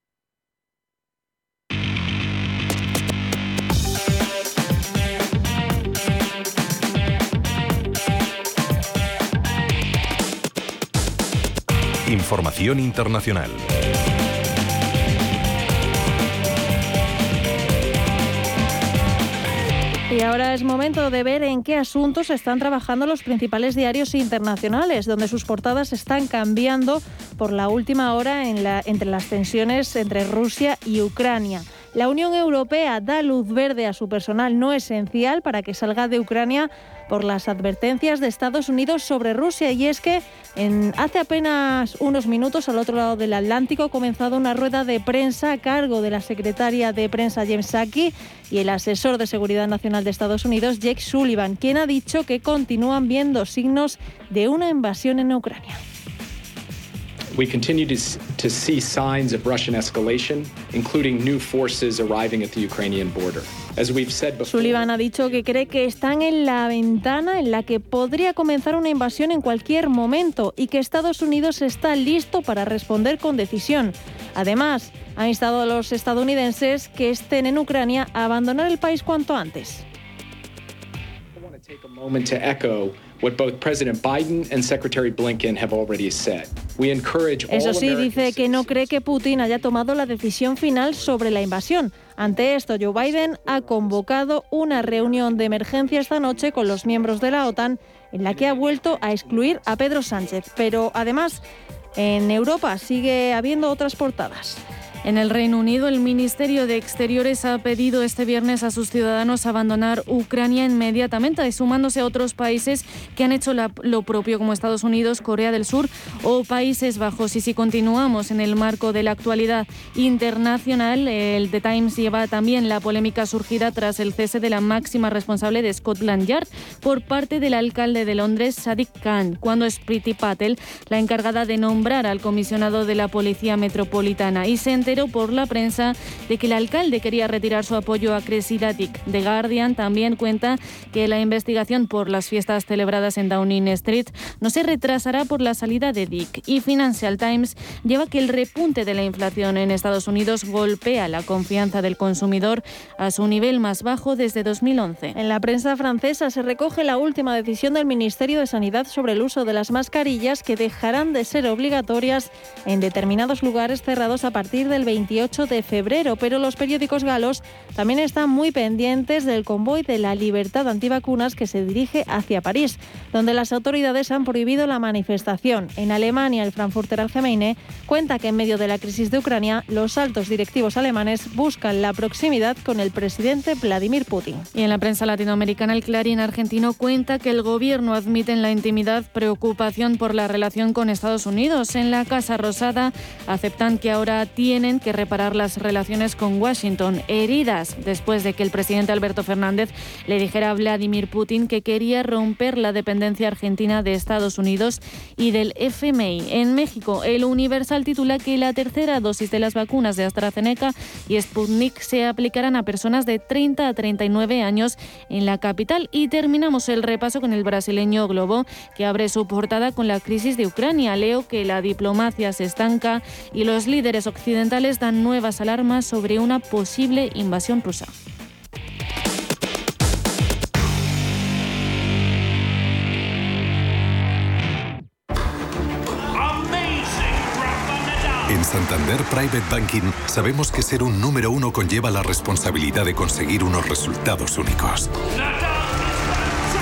Información internacional. Y ahora es momento de ver en qué asuntos están trabajando los principales diarios internacionales, donde sus portadas están cambiando por la última hora entre las tensiones entre Rusia y Ucrania. La Unión Europea da luz verde a su personal no esencial para que salga de Ucrania por las advertencias de Estados Unidos sobre Rusia. Y es que en, hace apenas unos minutos al otro lado del Atlántico ha comenzado una rueda de prensa a cargo de la secretaria de prensa James Saki y el asesor de Seguridad Nacional de Estados Unidos Jake Sullivan, quien ha dicho que continúan viendo signos de una invasión en Ucrania. We continue to, to see signs of Russian escalation, including new forces arriving at the Ukrainian border. As we've said before, Sullivan ha dicho que cree que están en la ventana en la que podría comenzar una invasión en cualquier momento y que Estados Unidos está listo para responder con decisión. Además, ha instado a los estadounidenses que estén en Ucrania a abandonar el país cuanto antes. We encourage all Eso sí, dice que no cree que Putin haya tomado la decisión final sobre la invasión. Ante esto, Joe Biden ha convocado una reunión de emergencia esta noche con los miembros de la OTAN en la que ha vuelto a excluir a Pedro Sánchez. Pero además, en Europa sigue habiendo otras portadas. En el Reino Unido, el Ministerio de Exteriores ha pedido este viernes a sus ciudadanos abandonar Ucrania inmediatamente, sumándose a otros países que han hecho la- lo propio, como Estados Unidos, Corea del Sur o Países Bajos. Y si continuamos en el marco de la actualidad internacional, el The Times lleva también la polémica surgida tras el cese de la máxima responsable de Scotland Yard por parte del alcalde de Londres, Sadiq Khan, cuando es Priti Patel la encargada de nombrar al comisionado de la Policía Metropolitana y se por la prensa de que el alcalde quería retirar su apoyo a Cressida Dick. The Guardian también cuenta que la investigación por las fiestas celebradas en Downing Street no se retrasará por la salida de Dick. Y Financial Times lleva que el repunte de la inflación en Estados Unidos golpea la confianza del consumidor a su nivel más bajo desde 2011. En la prensa francesa se recoge la última decisión del Ministerio de Sanidad sobre el uso de las mascarillas que dejarán de ser obligatorias en determinados lugares cerrados a partir del 28 de febrero. Pero los periódicos galos también están muy pendientes del convoy de la libertad antivacunas que se dirige hacia París, donde las autoridades han prohibido la manifestación. En Alemania, el Frankfurter Allgemeine cuenta que en medio de la crisis de Ucrania, los altos directivos alemanes buscan la proximidad con el presidente Vladimir Putin. Y en la prensa latinoamericana, el Clarín argentino cuenta que el gobierno admite en la intimidad preocupación por la relación con Estados Unidos. En la Casa Rosada aceptan que ahora tienen que reparar las relaciones con Washington, heridas después de que el presidente Alberto Fernández le dijera a Vladimir Putin que quería romper la dependencia argentina de Estados Unidos y del FMI. En México, el Universal titula que la tercera dosis de las vacunas de AstraZeneca y Sputnik se aplicarán a personas de 30 a 39 años en la capital. Y terminamos el repaso con el brasileño Globo, que abre su portada con la crisis de Ucrania. Leo que la diplomacia se estanca y los líderes occidentales dan nuevas alarmas sobre una posible invasión En Santander Private Banking sabemos que ser un número uno conlleva la responsabilidad de conseguir unos resultados únicos.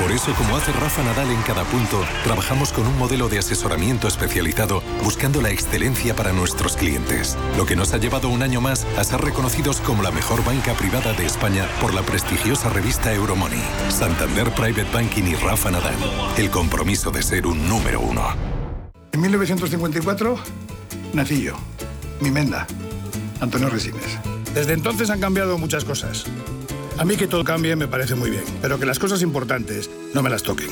Por eso, como hace Rafa Nadal en cada punto, trabajamos con un modelo de asesoramiento especializado buscando la excelencia para nuestros clientes, lo que nos ha llevado un año más a ser reconocidos como la mejor banca privada de España por la prestigiosa revista Euromoney. Santander Private Banking y Rafa Nadal, el compromiso de ser un número uno. En 1954 nací yo, mi menda, Antonio Resines. Desde entonces han cambiado muchas cosas. A mí que todo cambie me parece muy bien, pero que las cosas importantes no me las toquen.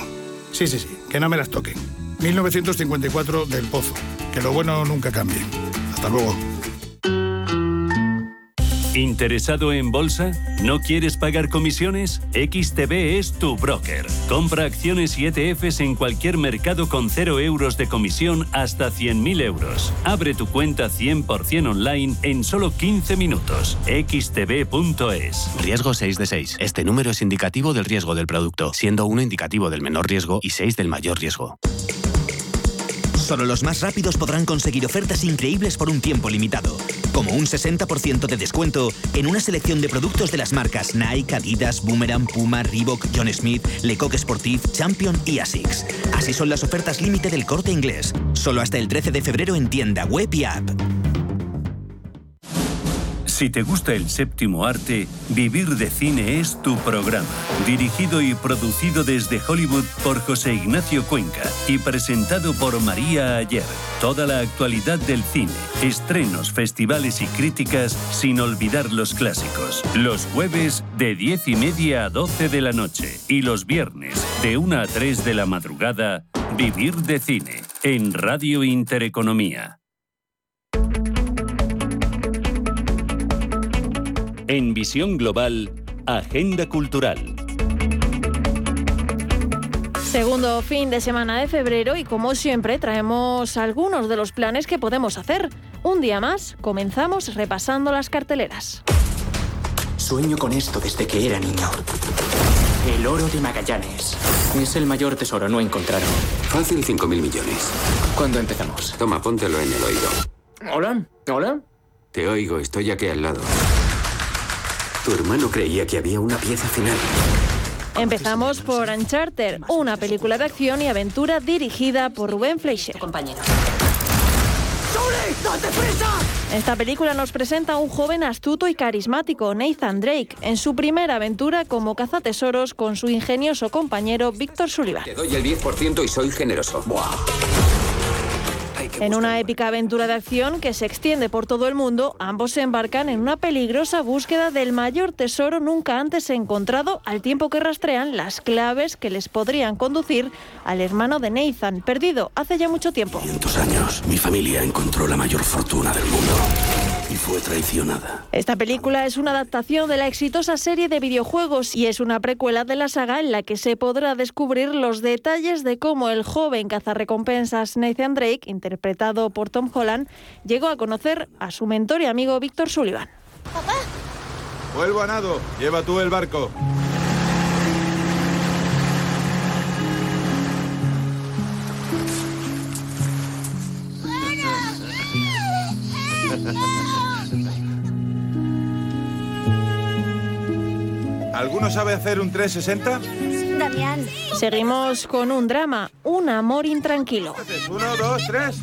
Sí, sí, sí, que no me las toquen. 1954 del Pozo. Que lo bueno nunca cambie. Hasta luego. ¿Interesado en bolsa? ¿No quieres pagar comisiones? XTB es tu broker. Compra acciones y ETFs en cualquier mercado con 0 euros de comisión hasta 100.000 euros. Abre tu cuenta 100% online en solo 15 minutos. xtb.es. Riesgo 6 de 6. Este número es indicativo del riesgo del producto, siendo 1 indicativo del menor riesgo y 6 del mayor riesgo. Solo los más rápidos podrán conseguir ofertas increíbles por un tiempo limitado, como un 60% de descuento en una selección de productos de las marcas Nike, Adidas, Boomerang, Puma, Reebok, John Smith, Lecoq Sportif, Champion y Asics. Así son las ofertas límite del corte inglés, solo hasta el 13 de febrero en tienda web y app. Si te gusta el séptimo arte, Vivir de Cine es tu programa. Dirigido y producido desde Hollywood por José Ignacio Cuenca y presentado por María Ayer. Toda la actualidad del cine, estrenos, festivales y críticas, sin olvidar los clásicos. Los jueves de 10 y media a 12 de la noche y los viernes de 1 a 3 de la madrugada, Vivir de Cine en Radio Intereconomía. En Visión Global, Agenda Cultural. Segundo fin de semana de febrero y como siempre traemos algunos de los planes que podemos hacer. Un día más, comenzamos repasando las carteleras. Sueño con esto desde que era niño. El oro de Magallanes. Es el mayor tesoro no encontrado. Fácil 5.000 millones. ¿Cuándo empezamos? Toma, póntelo en el oído. Hola, hola. Te oigo, estoy aquí al lado. Tu hermano creía que había una pieza final. Empezamos por Uncharted, una película de acción y aventura dirigida por Rubén Fleischer. Compañero. Esta película nos presenta a un joven astuto y carismático, Nathan Drake, en su primera aventura como cazatesoros con su ingenioso compañero Víctor Sullivan. Te doy el 10% y soy generoso. En una épica aventura de acción que se extiende por todo el mundo, ambos se embarcan en una peligrosa búsqueda del mayor tesoro nunca antes encontrado, al tiempo que rastrean las claves que les podrían conducir al hermano de Nathan, perdido hace ya mucho tiempo. Cientos años, mi familia encontró la mayor fortuna del mundo y fue traicionada. Esta película es una adaptación de la exitosa serie de videojuegos y es una precuela de la saga en la que se podrá descubrir los detalles de cómo el joven cazarrecompensas Nathan Drake, interpretado por Tom Holland, llegó a conocer a su mentor y amigo Víctor Sullivan. Vuelvo a nado. Lleva tú el barco. ¿Alguno sabe hacer un 360? Damián. Seguimos con un drama, un amor intranquilo. Uno, dos, tres.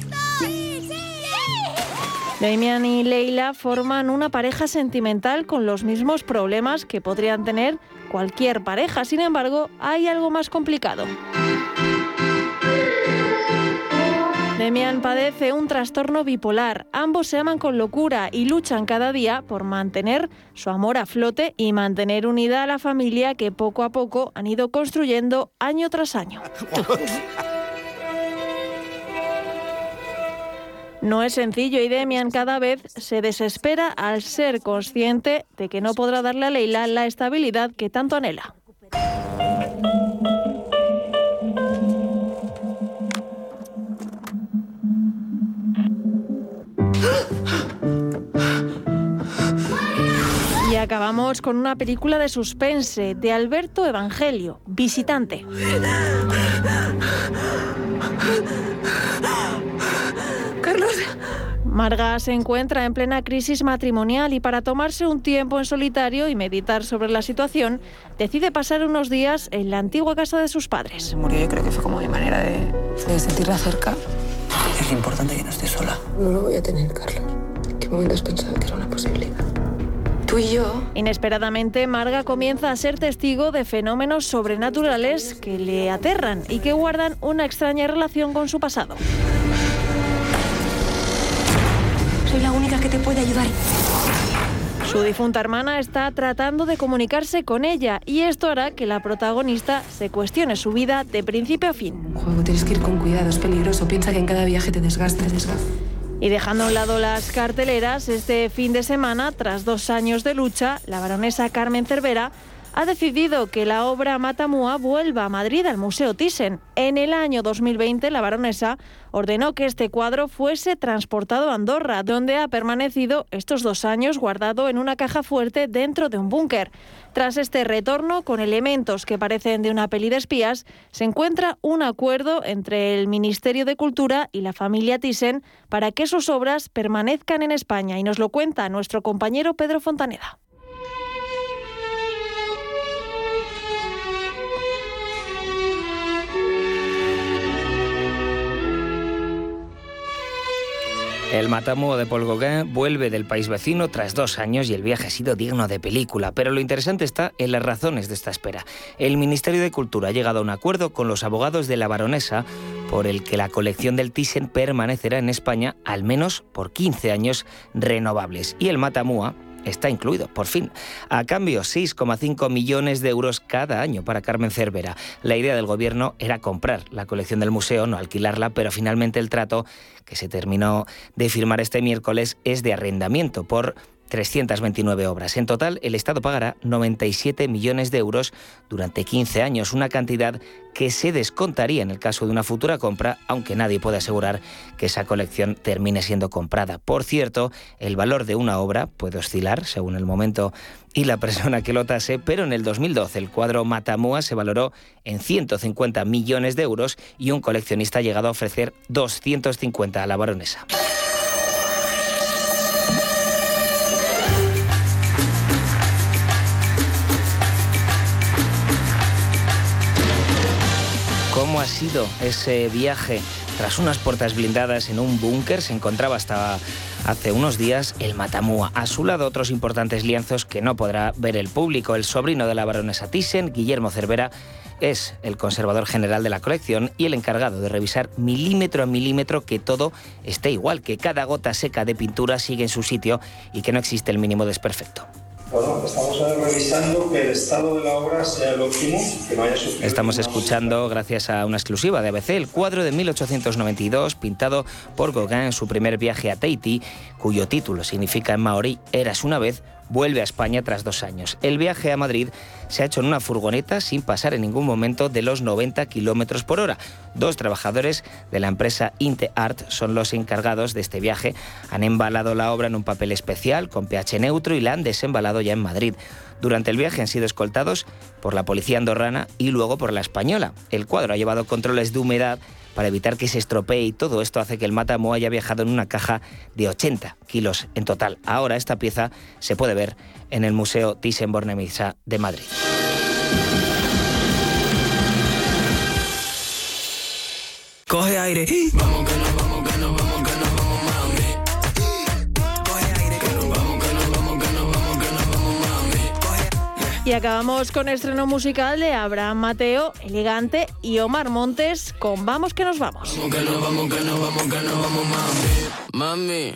Damian y Leila forman una pareja sentimental con los mismos problemas que podrían tener cualquier pareja. Sin embargo, hay algo más complicado. Demian padece un trastorno bipolar. Ambos se aman con locura y luchan cada día por mantener su amor a flote y mantener unida a la familia que poco a poco han ido construyendo año tras año. No es sencillo y Demian cada vez se desespera al ser consciente de que no podrá darle a Leila la estabilidad que tanto anhela. Acabamos con una película de suspense de Alberto Evangelio, Visitante. Carlos. Marga se encuentra en plena crisis matrimonial y para tomarse un tiempo en solitario y meditar sobre la situación, decide pasar unos días en la antigua casa de sus padres. Murió, yo creo que fue como mi manera de, de sentirla cerca. Es importante que no estés sola. No lo voy a tener, Carlos. ¿En qué momento has pensado que era una posibilidad? Tú y yo. Inesperadamente, Marga comienza a ser testigo de fenómenos sobrenaturales que le aterran y que guardan una extraña relación con su pasado. Soy la única que te puede ayudar. Su difunta hermana está tratando de comunicarse con ella y esto hará que la protagonista se cuestione su vida de principio a fin. Juego, tienes que ir con cuidado, es peligroso. Piensa que en cada viaje te desgaste, desgaste. Y dejando a un lado las carteleras, este fin de semana, tras dos años de lucha, la baronesa Carmen Cervera ha decidido que la obra Matamua vuelva a Madrid al Museo Thyssen. En el año 2020, la baronesa ordenó que este cuadro fuese transportado a Andorra, donde ha permanecido estos dos años guardado en una caja fuerte dentro de un búnker. Tras este retorno, con elementos que parecen de una peli de espías, se encuentra un acuerdo entre el Ministerio de Cultura y la familia Thyssen para que sus obras permanezcan en España. Y nos lo cuenta nuestro compañero Pedro Fontaneda. El Matamu de Paul Gauguin vuelve del país vecino tras dos años y el viaje ha sido digno de película. Pero lo interesante está en las razones de esta espera. El Ministerio de Cultura ha llegado a un acuerdo con los abogados de la baronesa por el que la colección del Thyssen permanecerá en España al menos por 15 años renovables. Y el Matamua está incluido, por fin. A cambio, 6,5 millones de euros cada año para Carmen Cervera. La idea del gobierno era comprar la colección del museo, no alquilarla, pero finalmente el trato que se terminó de firmar este miércoles es de arrendamiento por 329 obras. En total, el Estado pagará 97 millones de euros durante 15 años, una cantidad que se descontaría en el caso de una futura compra, aunque nadie puede asegurar que esa colección termine siendo comprada. Por cierto, el valor de una obra puede oscilar según el momento y la persona que lo tase, pero en el 2012 el cuadro Matamua se valoró en 150 millones de euros y un coleccionista ha llegado a ofrecer 250 a la baronesa. Sido ese viaje. Tras unas puertas blindadas en un búnker se encontraba hasta hace unos días el Matamua. A su lado otros importantes lienzos que no podrá ver el público. El sobrino de la baronesa Thyssen, Guillermo Cervera, es el conservador general de la colección y el encargado de revisar milímetro a milímetro que todo esté igual, que cada gota seca de pintura sigue en su sitio y que no existe el mínimo desperfecto. Bueno, estamos revisando que el estado de la obra sea el óptimo, que no haya sufrido. Estamos escuchando, gracias a una exclusiva de ABC, el cuadro de 1892 pintado por Gauguin en su primer viaje a Tahití, cuyo título significa en maorí Eras una vez vuelve a España tras dos años. El viaje a Madrid se ha hecho en una furgoneta sin pasar en ningún momento de los 90 kilómetros por hora. Dos trabajadores de la empresa Inteart son los encargados de este viaje. Han embalado la obra en un papel especial con pH neutro y la han desembalado ya en Madrid. Durante el viaje han sido escoltados por la policía andorrana y luego por la española. El cuadro ha llevado controles de humedad para evitar que se estropee y todo esto hace que el Matamu haya viajado en una caja de 80 kilos en total. Ahora esta pieza se puede ver en el Museo Thyssen-Bornemisza de Madrid. Coge aire. Y acabamos con estreno musical de Abraham Mateo, Elegante y Omar Montes con Vamos que nos vamos. Vamos que nos vamos, que nos vamos, que nos vamos, mami. Mami.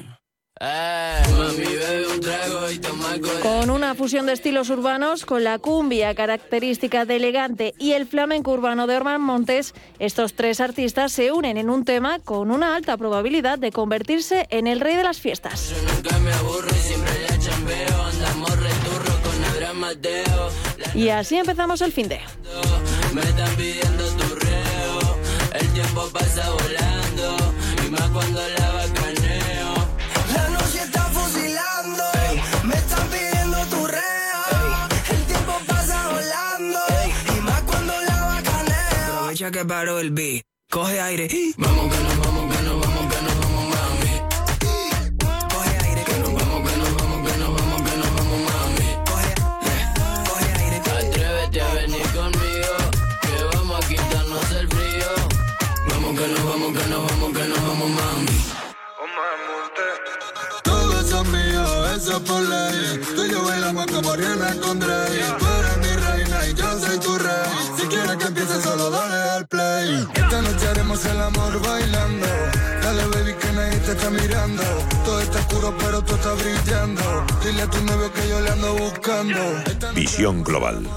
Eh, mami, bebe un trago y. Con una fusión de estilos urbanos, con la cumbia característica de Elegante y el flamenco urbano de Omar Montes, estos tres artistas se unen en un tema con una alta probabilidad de convertirse en el rey de las fiestas. Nunca me aburro y siempre la chambeo. Andamos Y así empezamos el fin de. Me están pidiendo tu reo. El tiempo pasa volando. Y más cuando la bacaneo. La noche está fusilando. Me están pidiendo tu reo. El tiempo pasa volando. Y más cuando la bacaneo. Aprovecha que paró el beat. Coge aire. Vamos, que nos vamos, Tú eres mi reina y yo soy tu rey. Si quieres que empiece, solo dale al play. Esta noche haremos el amor bailando. Dale, baby, que nadie te está mirando. Todo está oscuro, pero tú estás brillando. Dile a tu novio que yo le ando buscando. Visión global.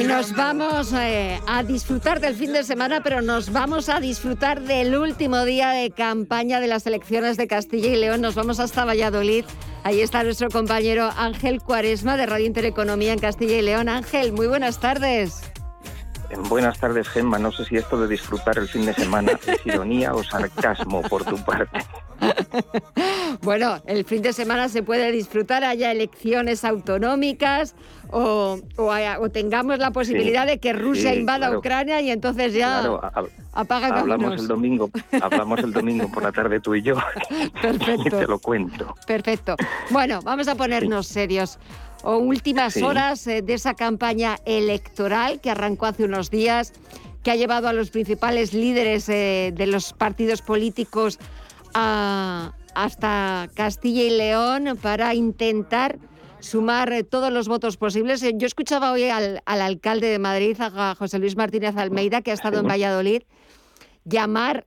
Y nos vamos eh, a disfrutar del fin de semana, pero nos vamos a disfrutar del último día de campaña de las elecciones de Castilla y León. Nos vamos hasta Valladolid. Ahí está nuestro compañero Ángel Cuaresma de Radio Intereconomía en Castilla y León. Ángel, muy buenas tardes. Buenas tardes, Gemma. No sé si esto de disfrutar el fin de semana es ironía o sarcasmo por tu parte. Bueno, el fin de semana se puede disfrutar, haya elecciones autonómicas o, o haya- o tengamos la posibilidad de que Rusia Sí, invada claro. Ucrania y entonces ya Claro, apaga hablamos caminos. el domingo, hablamos el domingo por la tarde tú y yo y Perfecto. te lo cuento. Perfecto. Bueno, vamos a ponernos serios. O últimas Sí. horas eh, de esa campaña electoral que arrancó hace unos días. que ha llevado a los principales líderes eh, de los partidos políticos hasta Castilla y León para intentar sumar eh, todos los votos posibles. Yo escuchaba hoy al, alcalde de Madrid, a José Luis Martínez Almeida, que ha estado en Valladolid, llamar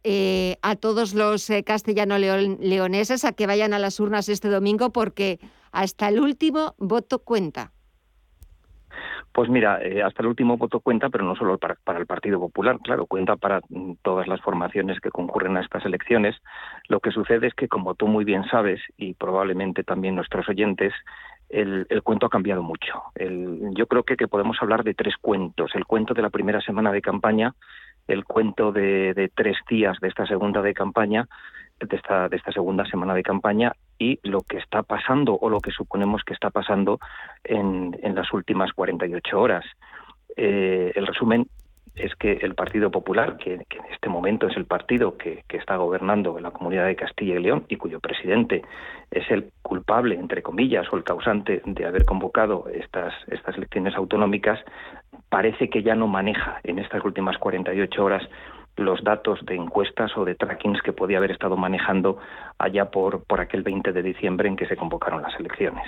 a todos los castellano-leoneses a que vayan a las urnas este domingo porque hasta el último voto cuenta. Pues mira, eh, hasta el último voto cuenta, pero no solo para, el Partido Popular, claro, cuenta para mm, todas las formaciones que concurren a estas elecciones. Lo que sucede es que, como tú muy bien sabes, y probablemente también nuestros oyentes, el, cuento ha cambiado mucho. yo creo que, podemos hablar de tres cuentos. El cuento de la primera semana de campaña, el cuento de tres días de esta segunda de campaña de esta, de esta segunda semana de campaña y lo que está pasando o lo que suponemos que está pasando en, en las últimas 48 horas. Eh, el resumen es que el Partido Popular, que, en este momento es el partido que, que, está gobernando en la comunidad de Castilla y León y cuyo presidente es el culpable, entre comillas, o el causante de haber convocado estas, estas elecciones autonómicas, parece que ya no maneja en estas últimas 48 horas los datos de encuestas o de trackings que podía haber estado manejando allá por, por aquel 20 de diciembre en que se convocaron las elecciones.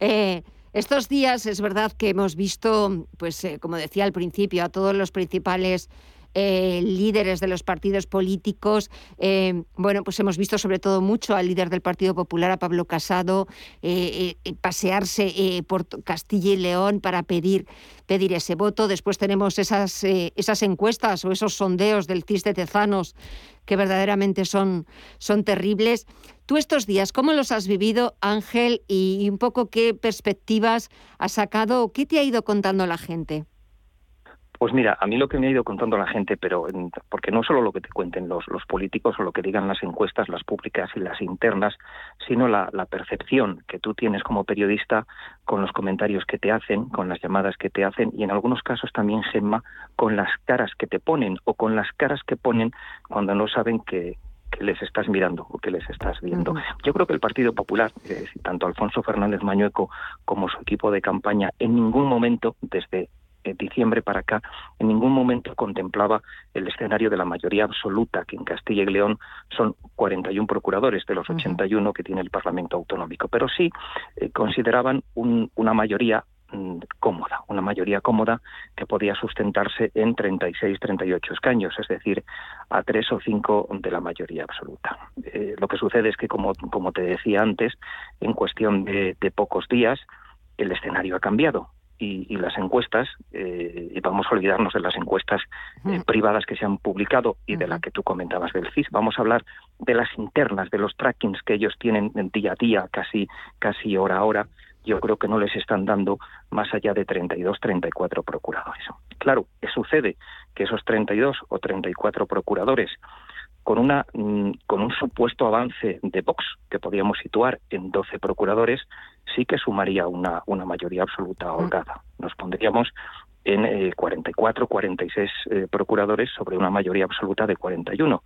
Eh, estos días es verdad que hemos visto, pues eh, como decía al principio, a todos los principales eh, líderes de los partidos políticos. Eh, bueno, pues hemos visto sobre todo mucho al líder del Partido Popular, a Pablo Casado, eh, pasearse por Castilla y León para pedir, pedir ese voto. Después tenemos esas, esas encuestas o esos sondeos del CIS de Tezanos que verdaderamente son, son terribles. Tú estos días, ¿cómo los has vivido, Ángel? Y un poco qué perspectivas has sacado o qué te ha ido contando la gente. Pues mira, a mí lo que me ha ido contando la gente, pero porque no solo lo que te cuenten los, los políticos o lo que digan las encuestas, las públicas y las internas, sino la, percepción que tú tienes como periodista con los comentarios que te hacen, con las llamadas que te hacen y en algunos casos también, Gemma, con las caras que te ponen o con las caras que ponen cuando no saben que, les estás mirando o que les estás viendo. Yo creo que el Partido Popular, eh, tanto Alfonso Fernández Mañueco como su equipo de campaña, en ningún momento, desde diciembre para acá, en ningún momento contemplaba el escenario de la mayoría absoluta, que en Castilla y León son 41 procuradores de los 81 que tiene el Parlamento Autonómico, pero sí eh, consideraban una mayoría mm, cómoda, una mayoría cómoda que podía sustentarse en 36, 38 escaños, es decir, a tres o cinco de la mayoría absoluta. Eh, lo que sucede es que, como, como te decía antes, en cuestión de pocos días, el escenario ha cambiado y, las encuestas, eh, y vamos a olvidarnos de las encuestas eh, privadas que se han publicado y de la que tú comentabas del CIS, vamos a hablar de las internas, de los trackings que ellos tienen día a día, casi, casi hora a hora, yo creo que no les están dando más allá de 32, 34 procuradores. Claro, ¿qué sucede? Que esos 32 o 34 procuradores con, una, mm, con un supuesto avance de Vox, que podríamos situar en 12 procuradores, sí que sumaría una, una mayoría absoluta holgada. Nos pondríamos en 44, eh, 46 eh, procuradores sobre una mayoría absoluta de 41.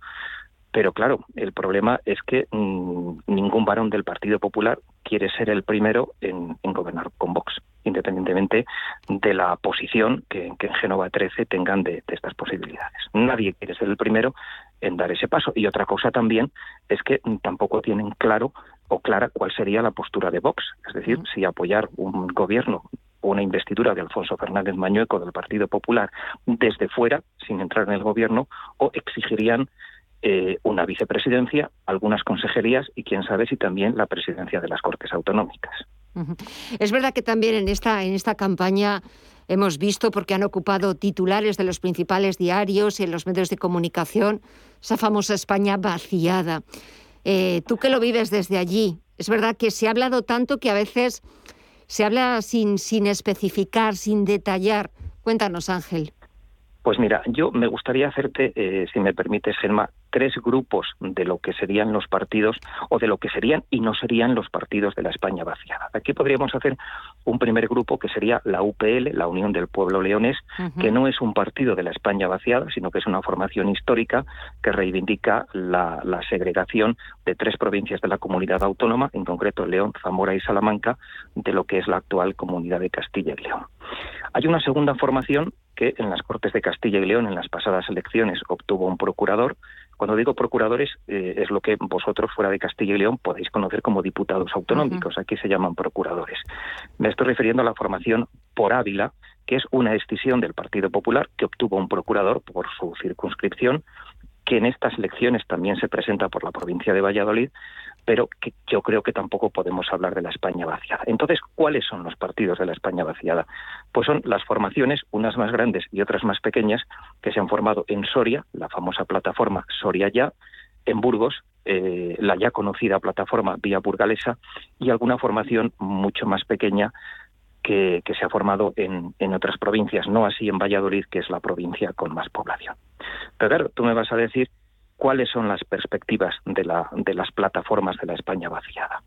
Pero claro, el problema es que mm, ningún varón del Partido Popular quiere ser el primero en, gobernar con Vox, independientemente de la posición que, en Génova 13 tengan de, estas posibilidades. Nadie quiere ser el primero en dar ese paso. Y otra cosa también es que tampoco tienen claro o clara cuál sería la postura de Vox, es decir, si apoyar un gobierno o una investidura de Alfonso Fernández Mañueco del Partido Popular desde fuera, sin entrar en el gobierno, o exigirían eh, una vicepresidencia, algunas consejerías y quién sabe si también la presidencia de las Cortes Autonómicas. Es verdad que también en esta, en esta campaña hemos visto, porque han ocupado titulares de los principales diarios y en los medios de comunicación, esa famosa España vaciada. Eh, tú que lo vives desde allí, es verdad que se ha hablado tanto que a veces se habla sin, sin especificar, sin detallar. Cuéntanos, Ángel. Pues mira, yo me gustaría hacerte, eh, si me permites, Germa, tres grupos de lo que serían los partidos o de lo que serían y no serían los partidos de la España vaciada. Aquí podríamos hacer un primer grupo que sería la UPL, la Unión del Pueblo Leonés, que no es un partido de la España vaciada, sino que es una formación histórica que reivindica la, la segregación de tres provincias de la comunidad autónoma, en concreto León, Zamora y Salamanca, de lo que es la actual comunidad de Castilla y León. Hay una segunda formación que en las Cortes de Castilla y León en las pasadas elecciones obtuvo un procurador. Cuando digo procuradores eh, es lo que vosotros fuera de Castilla y León podéis conocer como diputados autonómicos. Aquí se llaman procuradores. Me estoy refiriendo a la formación por Ávila, que es una decisión del Partido Popular que obtuvo un procurador por su circunscripción que en estas elecciones también se presenta por la provincia de Valladolid, pero que yo creo que tampoco podemos hablar de la España vaciada. Entonces, ¿cuáles son los partidos de la España vaciada? Pues son las formaciones, unas más grandes y otras más pequeñas, que se han formado en Soria, la famosa plataforma Soria Ya, en Burgos, eh, la ya conocida plataforma Vía Burgalesa, y alguna formación mucho más pequeña que, se ha formado en, en otras provincias, no así en Valladolid, que es la provincia con más población. Pero claro, tú me vas a decir cuáles son las perspectivas de, la, de las plataformas de la España vaciada.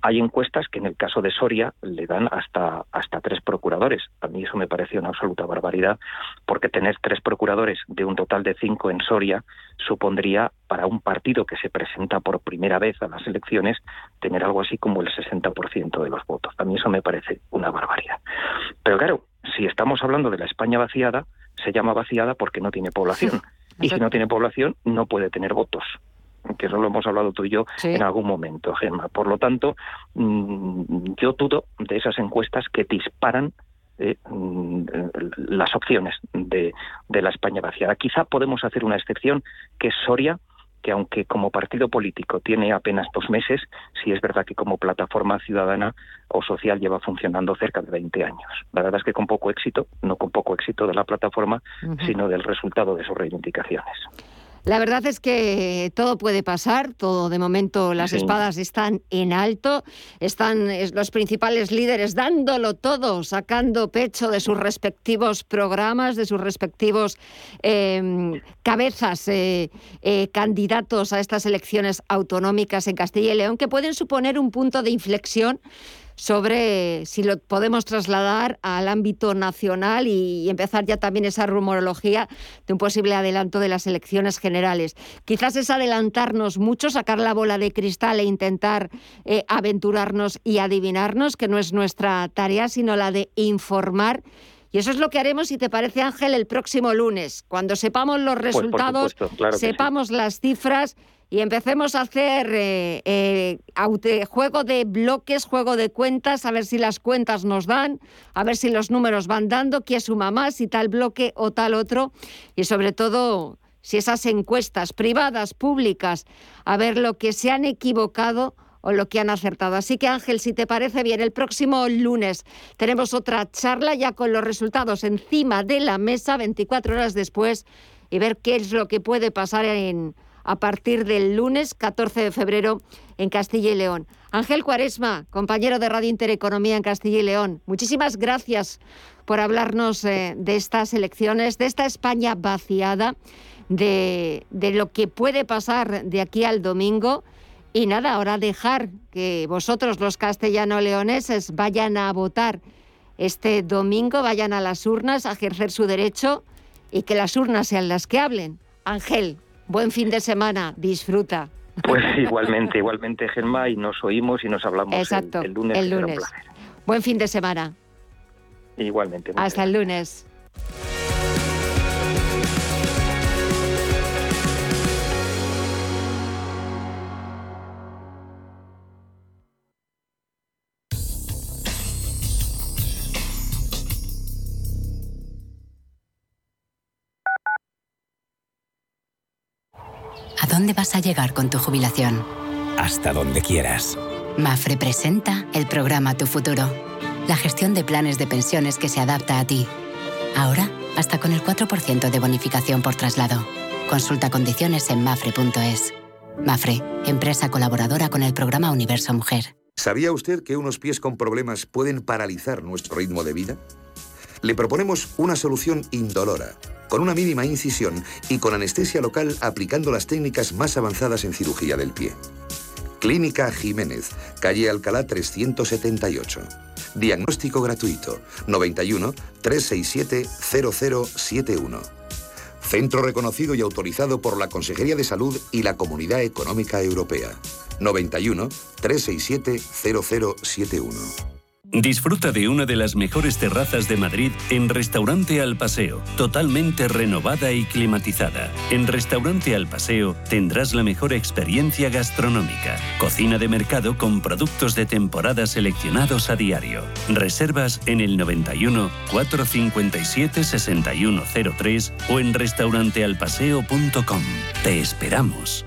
Hay encuestas que en el caso de Soria le dan hasta, hasta tres procuradores. A mí eso me parece una absoluta barbaridad, porque tener tres procuradores de un total de cinco en Soria supondría para un partido que se presenta por primera vez a las elecciones tener algo así como el 60% de los votos. A mí eso me parece una barbaridad. Pero claro, si estamos hablando de la España vaciada, se llama vaciada porque no tiene población. Y si no tiene población, no puede tener votos que eso lo hemos hablado tú y yo en algún momento, Gemma. Por lo tanto, mm, yo dudo de esas encuestas que disparan eh, mm, las opciones de, de, la España vaciada. Quizá podemos hacer una excepción, que es Soria, que aunque como partido político tiene apenas dos meses, sí es verdad que como plataforma ciudadana o social lleva funcionando cerca de 20 años. La verdad es que con poco éxito, no con poco éxito de la plataforma, sino del resultado de sus reivindicaciones. La verdad es que todo puede pasar, todo de momento las Sí. espadas están en alto, están es- los principales líderes dándolo todo, sacando pecho de sus respectivos programas, de sus respectivos eh, cabezas, eh, eh, candidatos a estas elecciones autonómicas en Castilla y León, que pueden suponer un punto de inflexión sobre si lo podemos trasladar al ámbito nacional y, empezar ya también esa rumorología de un posible adelanto de las elecciones generales. Quizás es adelantarnos mucho, sacar la bola de cristal e intentar eh, aventurarnos y adivinarnos, que no es nuestra tarea, sino la de informar. Y eso es lo que haremos, si te parece, Ángel, el próximo lunes, cuando sepamos los Pues, por resultados, supuesto, claro que sí. sepamos las cifras y empecemos a hacer eh, eh, juego de bloques, juego de cuentas, a ver si las cuentas nos dan, a ver si los números van dando, quién suma más, si tal bloque o tal otro, y sobre todo si esas encuestas privadas, públicas, a ver lo que se han equivocado o lo que han acertado. Así que Ángel, si te parece bien, el próximo lunes tenemos otra charla ya con los resultados encima de la mesa, 24 horas después, y ver qué es lo que puede pasar en, a partir del lunes 14 de febrero en Castilla y León. Ángel Cuaresma, compañero de Radio Intereconomía en Castilla y León, muchísimas gracias por hablarnos eh, de estas elecciones, de esta España vaciada, de, de lo que puede pasar de aquí al domingo. Y nada, ahora dejar que vosotros, los castellano-leoneses, vayan a votar este domingo, vayan a las urnas a ejercer su derecho y que las urnas sean las que hablen. Ángel, buen fin de semana, disfruta. Pues igualmente, igualmente, Gemma, y nos oímos y nos hablamos el- Exacto, el, lunes. el será un lunes. Buen fin de semana. Igualmente. Hasta el lunes. Dónde vas a llegar con tu jubilación? Hasta donde quieras. Mafre presenta el programa Tu Futuro, la gestión de planes de pensiones que se adapta a ti. Ahora, hasta con el 4% de bonificación por traslado. Consulta condiciones en mafre.es. Mafre, empresa colaboradora con el programa Universo Mujer. ¿Sabía usted que unos pies con problemas pueden paralizar nuestro ritmo de vida? Le proponemos una solución indolora, con una mínima incisión y con anestesia local aplicando las técnicas más avanzadas en cirugía del pie. Clínica Jiménez, calle Alcalá 378. Diagnóstico gratuito 91 367 0071. Centro reconocido y autorizado por la Consejería de Salud y la Comunidad Económica Europea. 91 367 0071. Disfruta de una de las mejores terrazas de Madrid en Restaurante Al Paseo, totalmente renovada y climatizada. En Restaurante Al Paseo tendrás la mejor experiencia gastronómica. Cocina de mercado con productos de temporada seleccionados a diario. Reservas en el 91 457 6103 o en restaurantealpaseo.com. Te esperamos.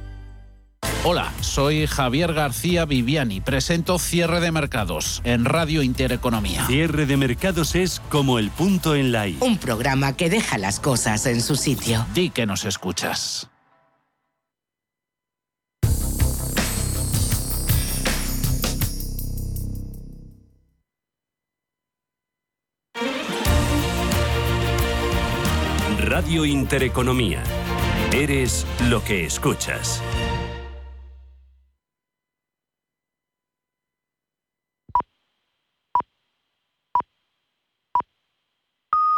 Hola, soy Javier García Viviani. Presento Cierre de Mercados en Radio Intereconomía. Cierre de mercados es como el punto en la I. Un programa que deja las cosas en su sitio. Di que nos escuchas. Radio Intereconomía. Eres lo que escuchas.